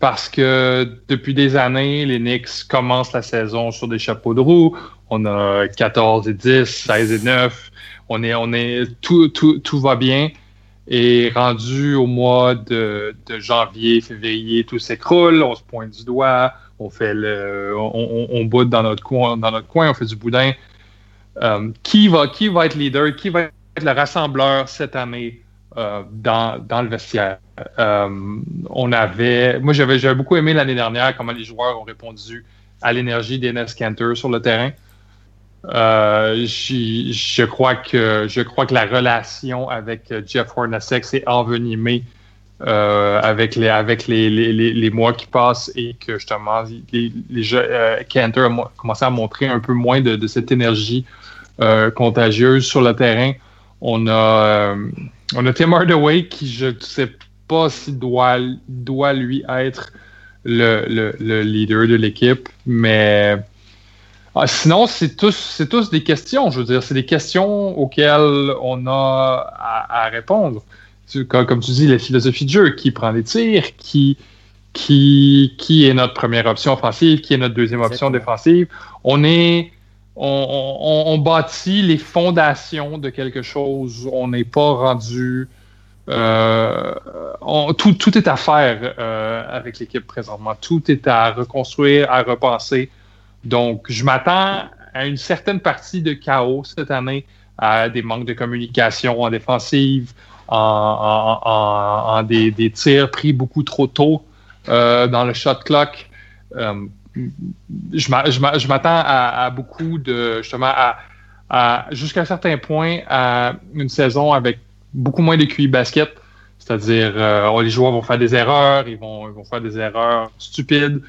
Parce que depuis des années, les Knicks commencent la saison sur des chapeaux de roue. On a 14 et 10, 16 et 9. On est, on est, tout, tout, tout va bien. Et rendu au mois de, janvier, février, tout s'écroule, on se pointe du doigt, on fait le, on, on, boude dans notre coin, dans notre coin, on fait du boudin. Euh, qui va, qui va être leader, qui va être le rassembleur cette année euh, dans, dans, le vestiaire? Euh, on avait, moi j'avais, beaucoup aimé l'année dernière comment les joueurs ont répondu à l'énergie d'Enes Cantor sur le terrain. Euh, je crois que je crois que la relation avec Jeff Hornacek s'est envenimée euh, avec les avec les, les, les, mois qui passent et que justement les, Cantor a commencé à montrer un peu moins de, cette énergie contagieuse sur le terrain. On a on a Tim Hardaway qui je ne sais pas s'il doit doit lui être le, le, le leader de l'équipe, mais ah, sinon, c'est tous, c'est tous des questions. Je veux dire, c'est des questions auxquelles on a à, répondre. Comme, comme, tu dis, la philosophie de jeu, qui prend les tirs, qui, qui, qui est notre première option offensive, qui est notre deuxième option défensive. On est, on, on, bâtit les fondations de quelque chose. On n'est pas rendu. Euh, tout, est à faire euh, avec l'équipe présentement. Tout est à reconstruire, à repenser. Donc, je m'attends à une certaine partie de chaos cette année, à des manques de communication en défensive, en, des, tirs pris beaucoup trop tôt euh, dans le shot clock. Je m'attends à, beaucoup de, justement, à, jusqu'à un certain point, à une saison avec beaucoup moins de QI basket. C'est-à-dire, euh, les joueurs vont faire des erreurs, ils vont, ils vont faire des erreurs stupides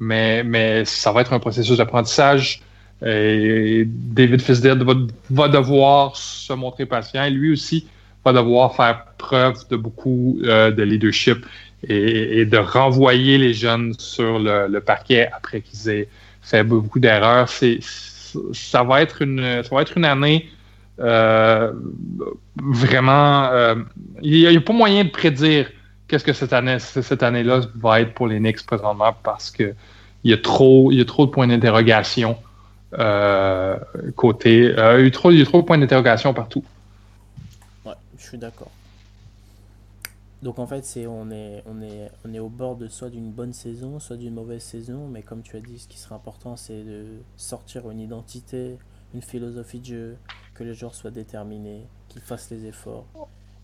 mais, mais ça va être un processus d'apprentissage. Et David Fisdale va, devoir se montrer patient et lui aussi va devoir faire preuve de beaucoup euh, de leadership et, de renvoyer les jeunes sur le, parquet après qu'ils aient fait beaucoup d'erreurs. ça va être une, ça va être une année euh, vraiment. Euh, il n'y a, pas moyen de prédire qu'est-ce que cette année, cette année-là va être pour les Knicks présentement parce que il y a trop, y a trop de points d'interrogation euh, côté. Il, y a trop, y a trop de points d'interrogation partout. Ouais, je suis d'accord. Donc en fait, c'est on est on est on est au bord de soit d'une bonne saison, soit d'une mauvaise saison, mais comme tu as dit, ce qui serait important, c'est de sortir une identité, une philosophie de jeu, que les joueurs soient déterminés, qu'ils fassent les efforts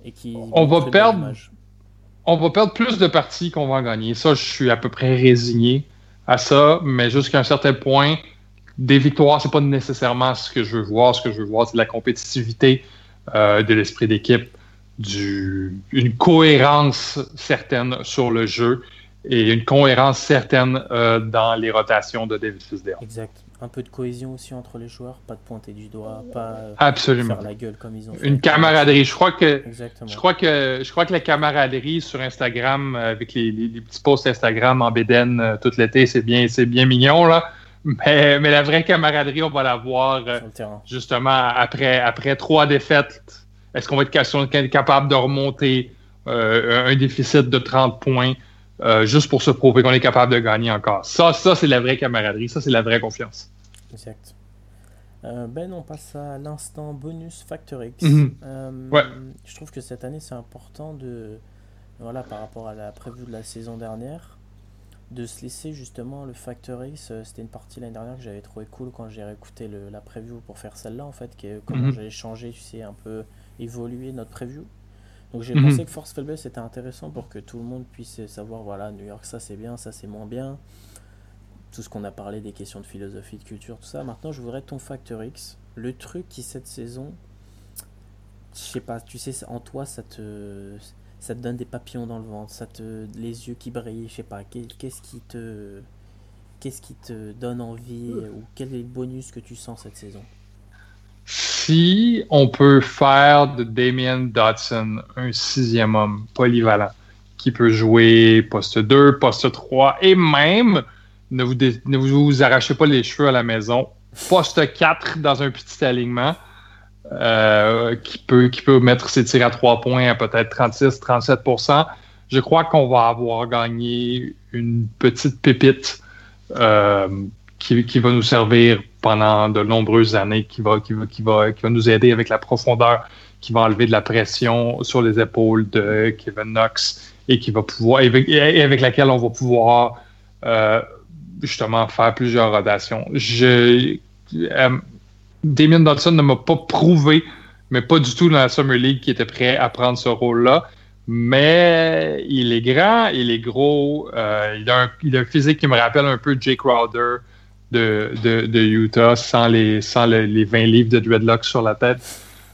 et qui. On va perdre on va perdre plus de parties qu'on va en gagner. Ça, je suis à peu près résigné à ça, mais jusqu'à un certain point, des victoires, c'est pas nécessairement ce que je veux voir. Ce que je veux voir, c'est la compétitivité, euh, de l'esprit d'équipe, du, une cohérence certaine sur le jeu et une cohérence certaine euh, dans les rotations de David Fisdale. Exact un peu de cohésion aussi entre les joueurs, pas de pointer du doigt, pas Absolument. faire la gueule comme ils ont fait. Une camaraderie. Je crois que je crois que je crois que la camaraderie sur Instagram euh, avec les, petits posts Instagram en bédaine euh, tout l'été, c'est bien c'est bien mignon là. Mais, mais la vraie camaraderie, on va la voir euh, justement après après trois défaites. Est-ce qu'on va être capable de remonter un déficit de 30 points? Euh, juste pour se prouver qu'on est capable de gagner encore. Ça, ça c'est la vraie camaraderie, ça, c'est la vraie confiance. Exact. Euh, ben, on passe à l'instant bonus Factor X. Mhm. Euh, ouais. Je trouve que cette année, c'est important de, voilà, par rapport à la prévue de la saison dernière, de se laisser justement le Factor X. C'était une partie l'année dernière que j'avais trouvé cool quand j'ai réécouté le, la preview pour faire celle-là, en fait, que, comment mhm. j'allais changer, tu sais, un peu évoluer notre preview. Donc j'ai pensé mhm. que force faiblesse était intéressant pour que tout le monde puisse savoir voilà New York ça c'est bien, ça c'est moins bien. Tout ce qu'on a parlé des questions de philosophie, de culture, tout ça. Maintenant je voudrais ton facteur X, le truc qui cette saison, je sais pas, tu sais en toi ça te ça te donne des papillons dans le ventre, ça te les yeux qui brillent, je sais pas, qu'est-ce qui te qu'est-ce qui te donne envie ou quel est le bonus que tu sens cette saison? Si on peut faire de Damien Dodson un sixième homme polyvalent qui peut jouer poste 2, poste 3 et même, ne vous, arrachez pas les cheveux à la maison, poste 4 dans un petit alignement. Euh, qui, peut, mettre ses tirs à 3 points à peut-être 36-37% je crois qu'on va avoir gagné une petite pépite euh, qui, va nous servir pendant de nombreuses années, qui va, qui, va, qui, va, qui va nous aider avec la profondeur, qui va enlever de la pression sur les épaules de Kevin Knox et qui va pouvoir et avec, laquelle on va pouvoir euh, justement faire plusieurs rotations. Je, euh, Damien Dodson ne m'a pas prouvé, mais pas du tout dans la Summer League, qui était prêt à prendre ce rôle-là. Mais il est grand, il est gros, euh, il, a un, physique qui me rappelle un peu Jake Crowder de, Utah sans, les, sans les 20 livres de dreadlocks sur la tête.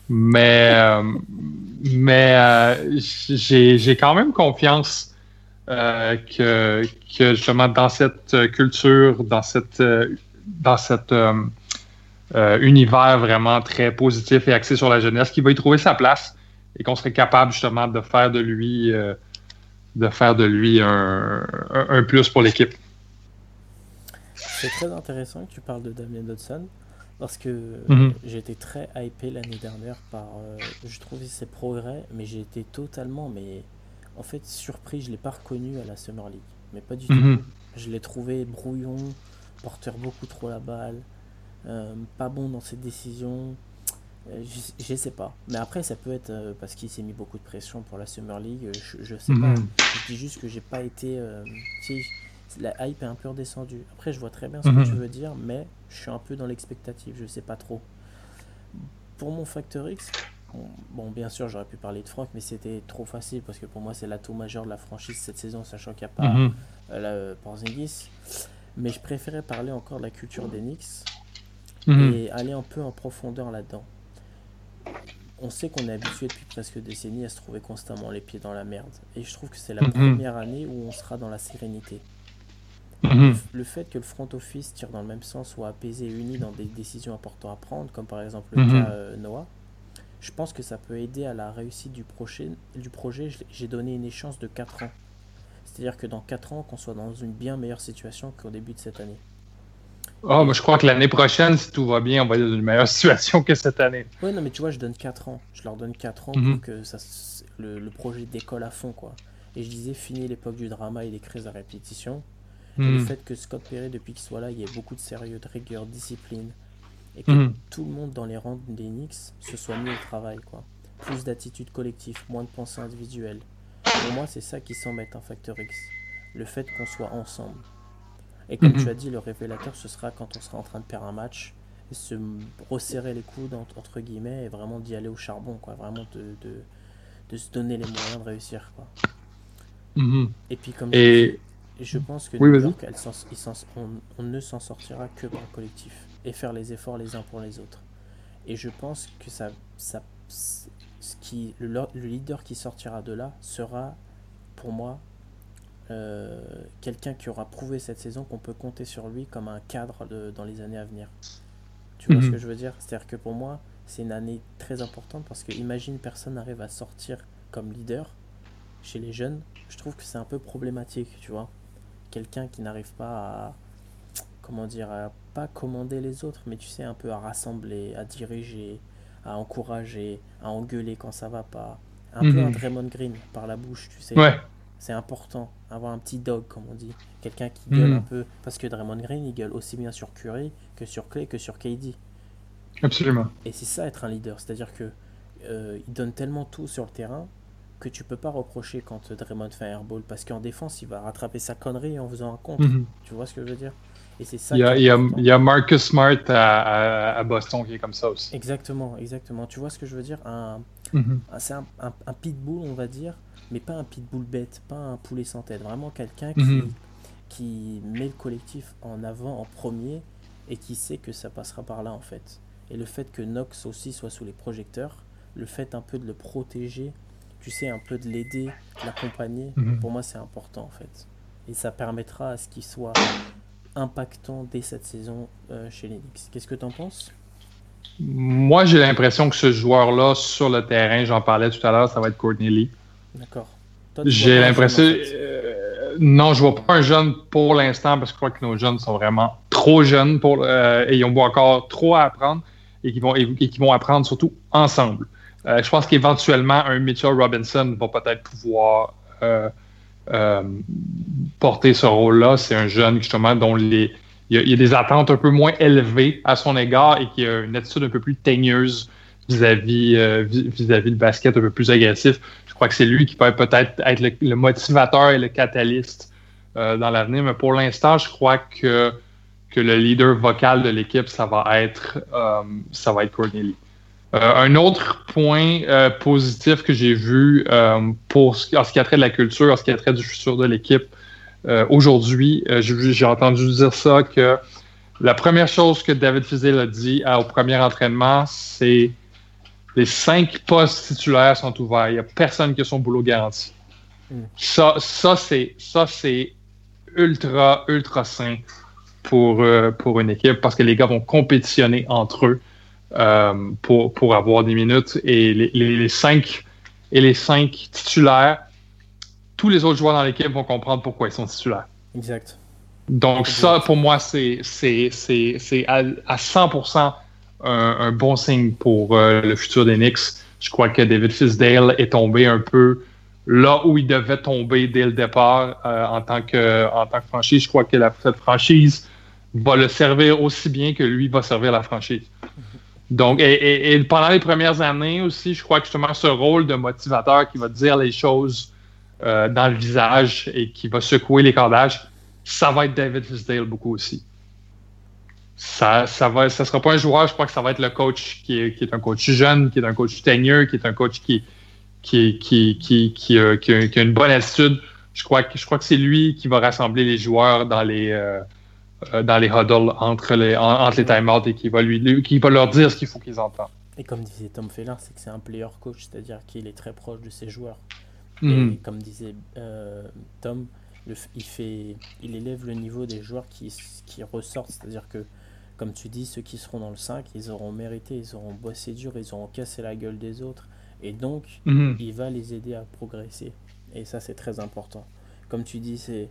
Mais, euh, mais euh, j'ai quand même confiance que, que, justement dans cette culture, dans cette, dans cette univers vraiment très positif et axé sur la jeunesse, qu'il va y trouver sa place et qu'on serait capable justement de faire de lui, euh, de faire de lui un, plus pour l'équipe. C'est très intéressant que tu parles de Damien Dodson parce que mhm. j'ai été très hypé l'année dernière par. Euh, je trouvais ses progrès, mais j'ai été totalement, mais en fait, surpris. Je l'ai pas reconnu à la Summer League, mais pas du mhm. tout. Je l'ai trouvé brouillon, porteur beaucoup trop la balle, euh, pas bon dans ses décisions. Euh, je, sais pas. Mais après, ça peut être euh, parce qu'il s'est mis beaucoup de pression pour la Summer League. Euh, je, sais pas. Mhm. Je dis juste que j'ai pas été. La hype est un peu redescendue. Après, je vois très bien ce que mhm. tu veux dire, mais je suis un peu dans l'expectative. Je sais pas trop. Pour mon Factor X, bon, bien sûr, j'aurais pu parler de Franck, mais c'était trop facile parce que pour moi, c'est l'atout majeur de la franchise cette saison, sachant qu'il n'y a pas mm la Porzingis. Mais je préférais parler encore de la culture d'Enix et aller un peu en profondeur là-dedans on sait qu'on est habitué depuis presque décennies à se trouver constamment les pieds dans la merde. Et je trouve que c'est la mhm. première année où on sera dans la sérénité. Mhm. Le, fait que le front office tire dans le même sens, soit apaisé et uni dans des décisions importantes à prendre, comme par exemple le mhm. cas euh, Noah, je pense que ça peut aider à la réussite du projet. Du projet J'ai donné une échéance de 4 ans. C'est-à-dire que dans 4 ans, qu'on soit dans une bien meilleure situation qu'au début de cette année. Oh, moi, je crois que l'année prochaine, si tout va bien, on va être dans une meilleure *laughs* situation que cette année. Oui, non, mais tu vois, je donne 4 ans. Je leur donne 4 ans mhm. pour que ça, le, projet décolle à fond, quoi. Et je disais, fini l'époque du drama et des crises à répétition. Le mhm. fait que Scott Perry, depuis qu'il soit là, il y ait beaucoup de sérieux, de rigueur, de discipline. Et que mhm. tout le monde dans les rangs des Knicks se soit mis au travail, quoi. Plus d'attitude collective, moins de pensée individuelle. Pour moi, c'est ça qui s'en met un facteur X. Le fait qu'on soit ensemble. Et comme tu mhm. as dit, le révélateur, ce sera quand on sera en train de perdre un match et se resserrer les coudes, entre guillemets, et vraiment d'y aller au charbon, quoi. Vraiment de, de, se donner les moyens de réussir, quoi. Et puis, comme et... je pense que New York, on, ne s'en sortira que par le collectif et faire les efforts les uns pour les autres. Et je pense que ça, ça, ce qui, le, le leader qui sortira de là sera, pour moi, euh, quelqu'un qui aura prouvé cette saison qu'on peut compter sur lui comme un cadre dans les années à venir. Tu vois ce mhm. que je veux dire? C'est-à-dire que pour moi, c'est une année très importante parce que imagine personne arrive à sortir comme leader chez les jeunes. Je trouve que c'est un peu problématique, tu vois. Quelqu'un qui n'arrive pas à comment dire à pas commander les autres, mais tu sais un peu à rassembler, à diriger, à encourager, à engueuler quand ça va pas. Un peu un mhm. Draymond Green par la bouche, tu sais. Ouais. C'est important, avoir un petit dog, comme on dit. Quelqu'un qui gueule hmm. un peu. Parce que Draymond Green, il gueule aussi bien sur Curry que sur Clay que sur KD. Absolument. Et c'est ça être un leader. C'est-à-dire que euh, il donne tellement tout sur le terrain que tu peux pas reprocher quand Draymond fait un airball. Parce qu'en défense, il va rattraper sa connerie en faisant un contre. Hmm. Tu vois ce que je veux dire? Et c'est ça. Il y, a, il, y a, Marcus Smart à, Boston qui est comme ça aussi. Exactement, exactement. Tu vois ce que je veux dire? Un, hmm. C'est un, un pitbull, on va dire, mais pas un pitbull bête, pas un poulet sans tête, vraiment quelqu'un qui, mhm. qui met le collectif en avant en premier et qui sait que ça passera par là en fait. Et le fait que Nox aussi soit sous les projecteurs, le fait un peu de le protéger, tu sais, un peu de l'aider, l'accompagner, mhm. pour moi c'est important en fait. Et ça permettra à ce qu'il soit impactant dès cette saison euh, chez Linux. Qu'est-ce que tu en penses? Moi j'ai l'impression que ce joueur-là sur le terrain, j'en parlais tout à l'heure, ça va être Courtney Lee. D'accord. J'ai l'impression. Euh, non, je vois pas un jeune pour l'instant parce que je crois que nos jeunes sont vraiment trop jeunes pour, euh, et ils ont encore trop à apprendre et qui vont, et, vont apprendre surtout ensemble. Euh, je pense qu'éventuellement, un Mitchell Robinson va peut-être pouvoir porter ce rôle-là. C'est un jeune justement dont il y, a, des attentes un peu moins élevées à son égard et qui a une attitude un peu plus teigneuse vis-à-vis vis-à-vis le basket, un peu plus agressif. Je crois que c'est lui qui peut peut-être être le, motivateur et le catalyste dans l'avenir. Mais pour l'instant, je crois que que le leader vocal de l'équipe, ça va être euh, ça va être. Euh, un autre point euh, positif que j'ai vu pour ce, en ce qui a trait de la culture, en ce qui a trait du futur de l'équipe aujourd'hui, j'ai entendu dire ça que la première chose que David Fizil a dit au premier entraînement, c'est les cinq postes titulaires sont ouverts. Il n'y a personne qui a son boulot garanti. Mm. Ça, ça c'est ça c'est ultra ultra sain pour, euh, pour une équipe parce que les gars vont compétitionner entre eux euh, pour, pour avoir des minutes. Et les, les, cinq, et les cinq titulaires, tous les autres joueurs dans l'équipe vont comprendre pourquoi ils sont titulaires. Exact. Donc, ça, pour moi, c'est à, à 100% un, un, bon signe pour euh, le futur des Knicks. Je crois que David Fisdale est tombé un peu là où il devait tomber dès le départ en, tant que, en tant que franchise. Je crois que la, cette franchise va le servir aussi bien que lui va servir la franchise. Donc, et, pendant les premières années aussi, je crois que justement ce rôle de motivateur qui va dire les choses euh, dans le visage et qui va secouer les cordages, ça va être David Fisdale beaucoup aussi. Ça, ça va, ça sera pas un joueur, je crois que ça va être le coach qui est, qui est un coach jeune, qui est un coach teigneux, qui est un coach qui, qui, qui, qui, qui, a, une bonne attitude. Je crois que, je crois que c'est lui qui va rassembler les joueurs dans les, euh, euh, dans les huddles entre les, entre les time-outs et qui va, lui, qui va leur dire ce qu'il faut qu'ils entendent. Et comme disait Tom Feller, c'est que c'est un player coach, c'est-à-dire qu'il est très proche de ses joueurs. Mhm. Et comme disait euh, Tom, il, fait, il élève le niveau des joueurs qui, qui ressortent, c'est-à-dire que, comme tu dis, ceux qui seront dans le 5, ils auront mérité, ils auront bossé dur, ils auront cassé la gueule des autres, et donc mhm. il va les aider à progresser. Et ça, c'est très important. Comme tu dis, c'est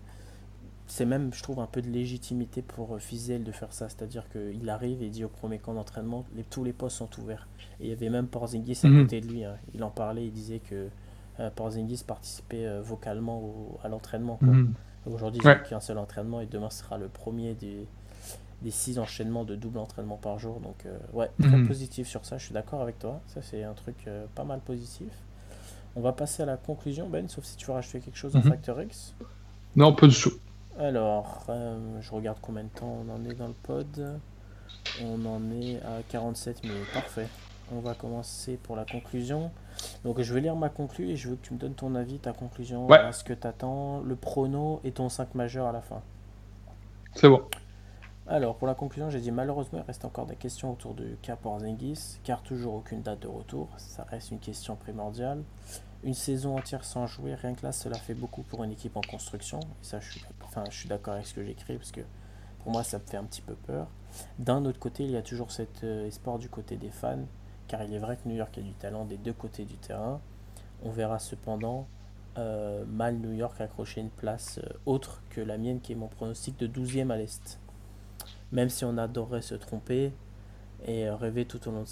c'est même, je trouve, un peu de légitimité pour euh, Fizel de faire ça. C'est-à-dire qu'il arrive et dit au premier camp d'entraînement, les, tous les postes sont ouverts. Et il y avait même Porzingis à mhm. côté de lui. Hein. Il en parlait, il disait que euh, Porzingis participait euh, vocalement à l'entraînement. Mhm. Aujourd'hui, il n'y a qu'un seul entraînement et demain sera le premier des, des six enchaînements de double entraînement par jour. Donc, ouais, très mhm. positif sur ça. Je suis d'accord avec toi. Ça, c'est un truc pas mal positif. On va passer à la conclusion, Ben, sauf si tu veux rajouter quelque chose en Factor X. Non, pas du tout. Alors, euh, je regarde combien de temps on en est dans le pod. On en est à 47 minutes. Parfait. On va commencer pour la conclusion. Donc, je vais lire ma conclusion et je veux que tu me donnes ton avis, ta conclusion, ce que tu attends, le prono et ton 5 majeur à la fin. C'est bon. Alors, pour la conclusion, j'ai dit malheureusement, il reste encore des questions autour du cas Porzingis, car toujours aucune date de retour. Ça reste une question primordiale. Une saison entière sans jouer, rien que là, cela fait beaucoup pour une équipe en construction. Ça, je suis, enfin, d'accord avec ce que j'écris, parce que pour moi, ça me fait un petit peu peur. D'un autre côté, il y a toujours cet euh, espoir du côté des fans, car il est vrai que New York a du talent des deux côtés du terrain. On verra cependant euh, mal New York accrocher une place euh, autre que la mienne, qui est mon pronostic de 12e à l'Est. Même si on adorerait se tromper, et rêver tout au long de,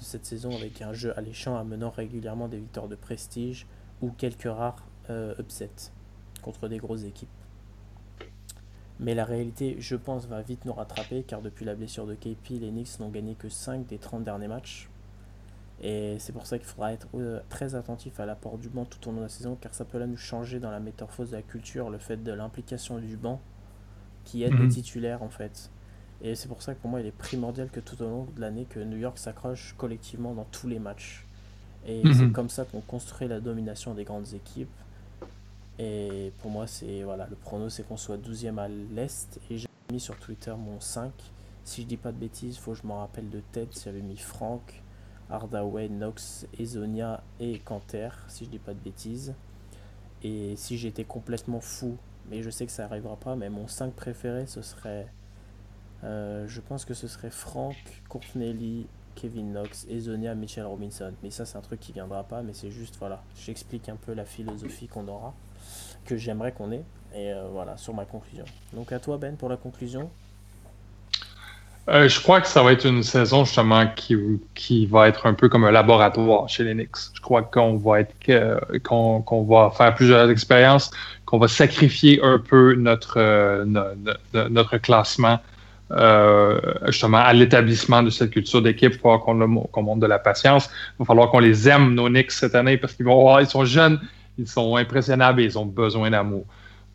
cette saison avec un jeu alléchant amenant régulièrement des victoires de prestige ou quelques rares euh, upsets contre des grosses équipes. Mais la réalité, je pense, va vite nous rattraper car depuis la blessure de KP, les Knicks n'ont gagné que 5 des 30 derniers matchs. Et c'est pour ça qu'il faudra être euh, très attentif à l'apport du banc tout au long de la saison car ça peut là nous changer dans la métamorphose de la culture, le fait de l'implication du banc qui aide les mhm. titulaires en fait. Et c'est pour ça que pour moi, il est primordial que tout au long de l'année, que New York s'accroche collectivement dans tous les matchs. Et mhm. c'est comme ça qu'on construit la domination des grandes équipes. Et pour moi, c'est voilà, le prono, c'est qu'on soit 12e à l'Est. Et j'ai mis sur Twitter mon 5. Si je dis pas de bêtises, il faut que je me rappelle de tête. J'avais mis Frank, Hardaway, Knox, Ezonia et Canter, si je dis pas de bêtises. Et si j'étais complètement fou, mais je sais que ça arrivera pas, mais mon 5 préféré, ce serait euh, je pense que ce serait Frank, Courtney Kevin Knox, Ezonia, Mitchell Robinson. Mais ça, c'est un truc qui viendra pas, mais c'est juste, voilà, j'explique un peu la philosophie qu'on aura, que j'aimerais qu'on ait, et euh, voilà, sur ma conclusion. Donc à toi, Ben, pour la conclusion. Euh, je crois que ça va être une saison justement qui, qui va être un peu comme un laboratoire chez les Knicks. Je crois qu'on va être qu'on va faire plusieurs expériences, qu'on va sacrifier un peu notre notre, classement euh, justement à l'établissement de cette culture d'équipe. Il va falloir qu'on monte de la patience. Il va falloir qu'on les aime nos Knicks cette année parce qu'ils vont ils sont jeunes, ils sont impressionnables et ils ont besoin d'amour.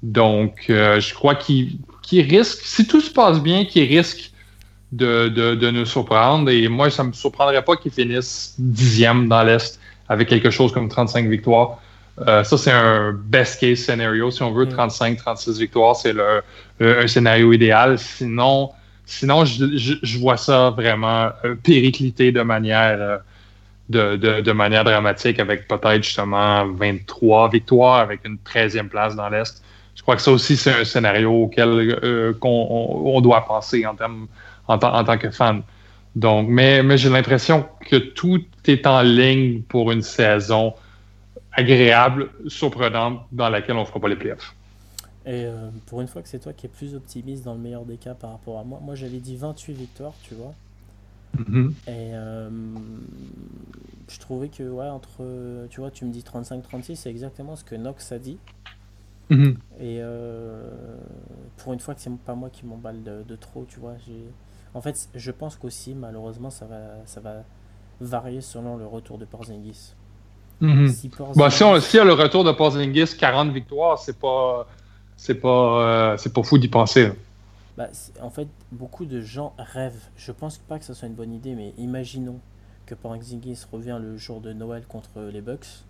Donc je crois qu'ils risquent, si tout se passe bien, qu'ils risquent de, de, nous surprendre. Et moi, ça ne me surprendrait pas qu'ils finissent dixième dans l'Est avec quelque chose comme 35 victoires. Euh, ça, c'est un best case scénario. Si on veut 35, mm. 36 victoires, c'est le, un scénario idéal. Sinon, sinon je, vois ça vraiment euh, péricliter de manière, euh, de, manière dramatique avec peut-être justement 23 victoires avec une 13e place dans l'Est. Je crois que ça aussi, c'est un scénario auquel qu'on on doit penser en, tant que fan. Donc, mais, mais j'ai l'impression que tout est en ligne pour une saison agréable, surprenante, dans laquelle on ne fera pas les playoffs. Et euh, pour une fois que c'est toi qui es plus optimiste dans le meilleur des cas par rapport à moi, moi j'avais dit 28 victoires, tu vois. Mm-hmm. Et euh, je trouvais que, ouais, entre, tu vois, tu me dis 35-36, c'est exactement ce que Nox a dit. Mm-hmm. Et euh, pour une fois que c'est pas moi qui m'emballe de, de, trop, tu vois, en fait, je pense qu'aussi, malheureusement, ça va, ça va varier selon le retour de Porzingis. Mhm. Si, bah, si, on, si a le retour de Porzingis, 40 victoires, c'est pas, c'est pas, euh, c'est pas fou d'y penser. Bah, en fait, beaucoup de gens rêvent. Je pense pas que ce soit une bonne idée, mais imaginons que Porzingis revient le jour de Noël contre les Bucks.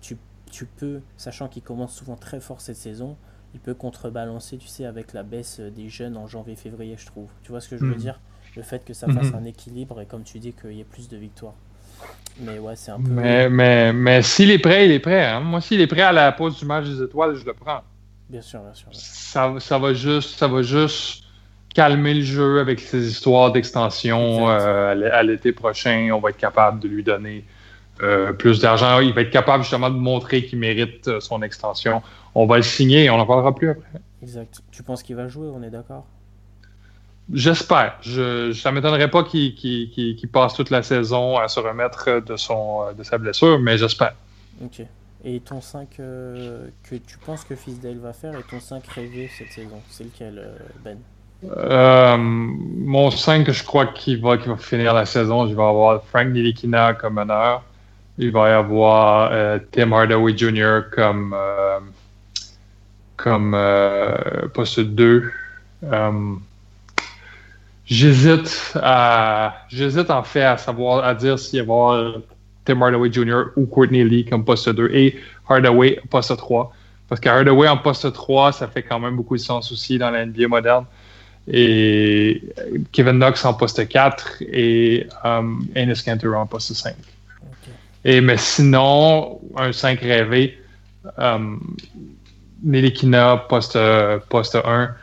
Tu, tu peux, sachant qu'il commence souvent très fort cette saison, il peut contrebalancer, tu sais, avec la baisse des jeunes en janvier-février, je trouve. Tu vois ce que je veux hmm. dire? Le fait que ça fasse hmm. un équilibre et comme tu dis qu'il y ait plus de victoires. Mais ouais, c'est un peu. Mais, mais, mais s'il est prêt, il est prêt. Hein. Moi, s'il est prêt à la pause du match des étoiles, je le prends. Bien sûr, bien sûr. Ça, ça, va juste, ça va juste calmer le jeu avec ces histoires d'extension euh, à l'été prochain. On va être capable de lui donner euh, plus d'argent. Il va être capable justement de montrer qu'il mérite euh, son extension. On va le signer et on n'en parlera plus après. Exact. Tu penses qu'il va jouer, on est d'accord? J'espère. Je, ça ne m'étonnerait pas qu'il passe toute la saison à se remettre de, son, de sa blessure, mais j'espère. Ok. Et ton 5 euh, que tu penses que Fisdale va faire et ton 5 rêvé cette saison, c'est lequel, Ben Mon 5 je crois qu'il va, va finir la saison, je vais avoir Frank Nilikina comme meneur. Il va y avoir euh, Tim Hardaway Jr. comme, euh, comme euh, poste 2. j'hésite à j'hésite en fait à savoir à dire s'il va y avoir Tim Hardaway Jr. ou Courtney Lee comme poste 2 et Hardaway poste 3. Parce que Hardaway en poste 3, ça fait quand même beaucoup de sens aussi dans la NBA moderne. Et Kevin Knox en poste 4 et um, Ennis Cantor en poste 5. Et, mais sinon, un 5 rêvé, um, Nelikina, poste, poste 1,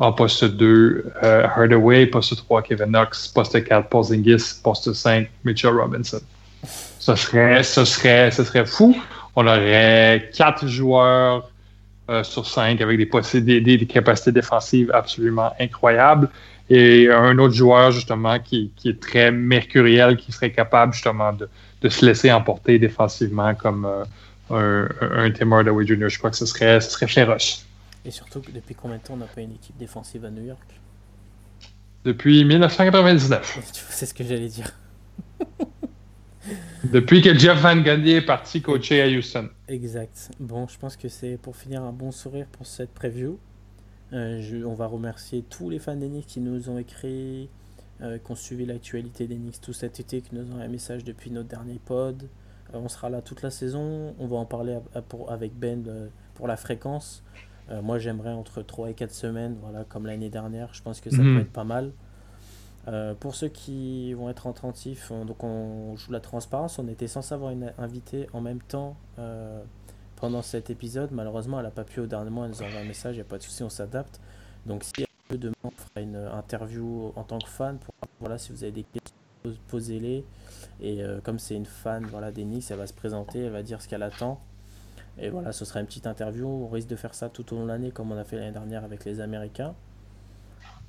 en poste 2, uh, Hardaway, poste 3, Kevin Knox, poste 4, Porzingis, poste 5, Mitchell Robinson. Ce serait, ce serait, ce serait fou. On aurait 4 joueurs euh, sur 5 avec des, des, des, capacités défensives absolument incroyables. Et un autre joueur, justement, qui, qui est très mercuriel, qui serait capable, justement, de, de se laisser emporter défensivement comme euh, un, un, Tim Hardaway Jr. Je crois que ce serait, ce serait féroce. Et surtout, depuis combien de temps on n'a pas une équipe défensive à New York? Depuis 1999. *laughs* C'est ce que j'allais dire. Depuis que Jeff Van Gundy est parti coacher à Houston. Exact. Bon, je pense que c'est pour finir un bon sourire pour cette preview. Euh, on va remercier tous les fans d'Enix qui nous ont écrit, euh, qui ont suivi l'actualité d'Enix tout cet été, qui nous ont un message depuis notre dernier pod. Euh, on sera là toute la saison. On va en parler avec Ben pour la fréquence. moi, j'aimerais entre 3 et 4 semaines, voilà, comme l'année dernière. Je pense que ça mhm. peut être pas mal. Pour ceux qui vont être attentifs, on, donc on joue la transparence. On était censé avoir une invitée en même temps pendant cet épisode. Malheureusement, elle n'a pas pu au dernier moment. Elle nous envoie un message. Il n'y a pas de souci, on s'adapte. Donc, si elle veut demain, on fera une interview en tant que fan. Pour, voilà, si vous avez des questions, posez-les. Et euh, comme c'est une fan voilà, d'Enix, elle va se présenter, elle va dire ce qu'elle attend. Et voilà, ce sera une petite interview. On risque de faire ça tout au long de l'année, comme on a fait l'année dernière avec les Américains.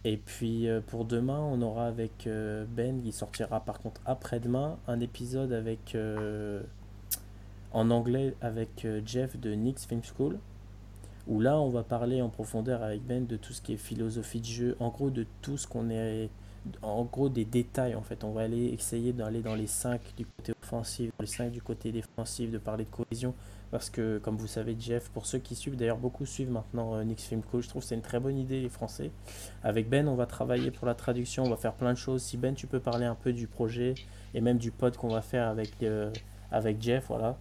Et puis euh, pour demain, on aura avec euh, Ben, qui sortira par contre après-demain, un épisode avec euh, en anglais avec Jeff de Nix Film School. Où là, on va parler en profondeur avec Ben de tout ce qui est philosophie de jeu, en gros de tout ce qu'on est, en gros des détails en fait. On va aller essayer d'aller dans les 5 du côté offensif, les 5 du côté défensif, de parler de cohésion, parce que, comme vous savez, Jeff, pour ceux qui suivent, d'ailleurs beaucoup suivent maintenant euh, Nix Film Coach, je trouve que c'est une très bonne idée, les Français. Avec Ben, on va travailler pour la traduction, on va faire plein de choses. Si Ben, tu peux parler un peu du projet et même du pod qu'on va faire avec, euh, avec Jeff, voilà.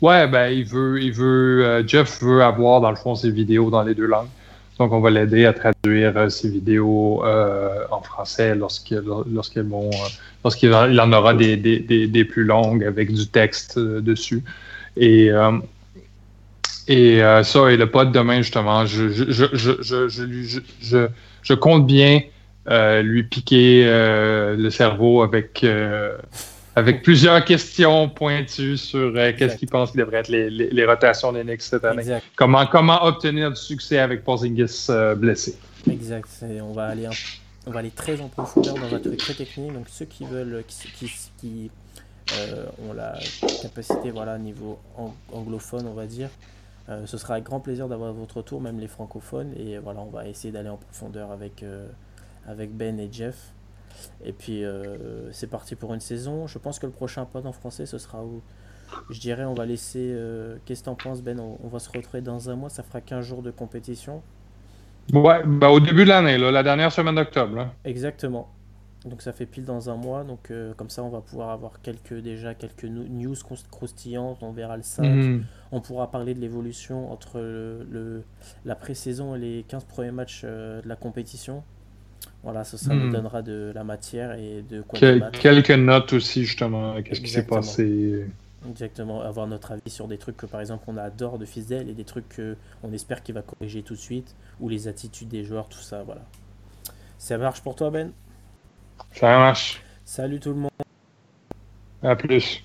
Ouais, ben, il veut, il veut, euh, Jeff veut avoir, dans le fond, ses vidéos dans les deux langues. Donc, on va l'aider à traduire ses vidéos en français lorsqu'il bon, lorsqu'il en aura des, des, des, plus longues avec du texte dessus. Et, euh, et euh, ça, et le pod demain, justement, je, je, je, je, je compte bien euh, lui piquer le cerveau avec, avec *laughs* plusieurs questions pointues sur qu'est-ce qu'il pense qui devrait être les, les, rotations d'Enix cette année. Comment, comment obtenir du succès avec Porzingis blessé? Exact. On va aller on va aller très en profondeur dans un truc très technique. Donc ceux qui veulent, qui, qui, euh, ont la capacité, voilà, niveau anglophone, on va dire. Euh, ce sera avec grand plaisir d'avoir votre tour, même les francophones. Et voilà, on va essayer d'aller en profondeur avec, euh, avec Ben et Jeff. Et puis, c'est parti pour une saison. Je pense que le prochain pod en français, ce sera où Je dirais, on va laisser. Qu'est-ce que t'en penses, Ben? On, va se retrouver dans un mois. Ça fera 15 jours de compétition. Ouais, bah au début de l'année, la dernière semaine d'octobre. Exactement. Donc ça fait pile dans un mois, donc euh, comme ça on va pouvoir avoir quelques déjà quelques news croustillantes, on verra le 5, mhm. on pourra parler de l'évolution entre le, la pré-saison et les 15 premiers matchs euh, de la compétition. Voilà, ça, ça nous mhm. donnera de la matière et de quoi Quelques notes aussi justement, qu'est-ce qui s'est passé. Exactement, avoir notre avis sur des trucs que par exemple on adore de Fisdale et des trucs qu'on espère qu'il va corriger tout de suite, ou les attitudes des joueurs, tout ça, voilà. Ça marche pour toi Ben? Ça marche. Salut tout le monde. À plus.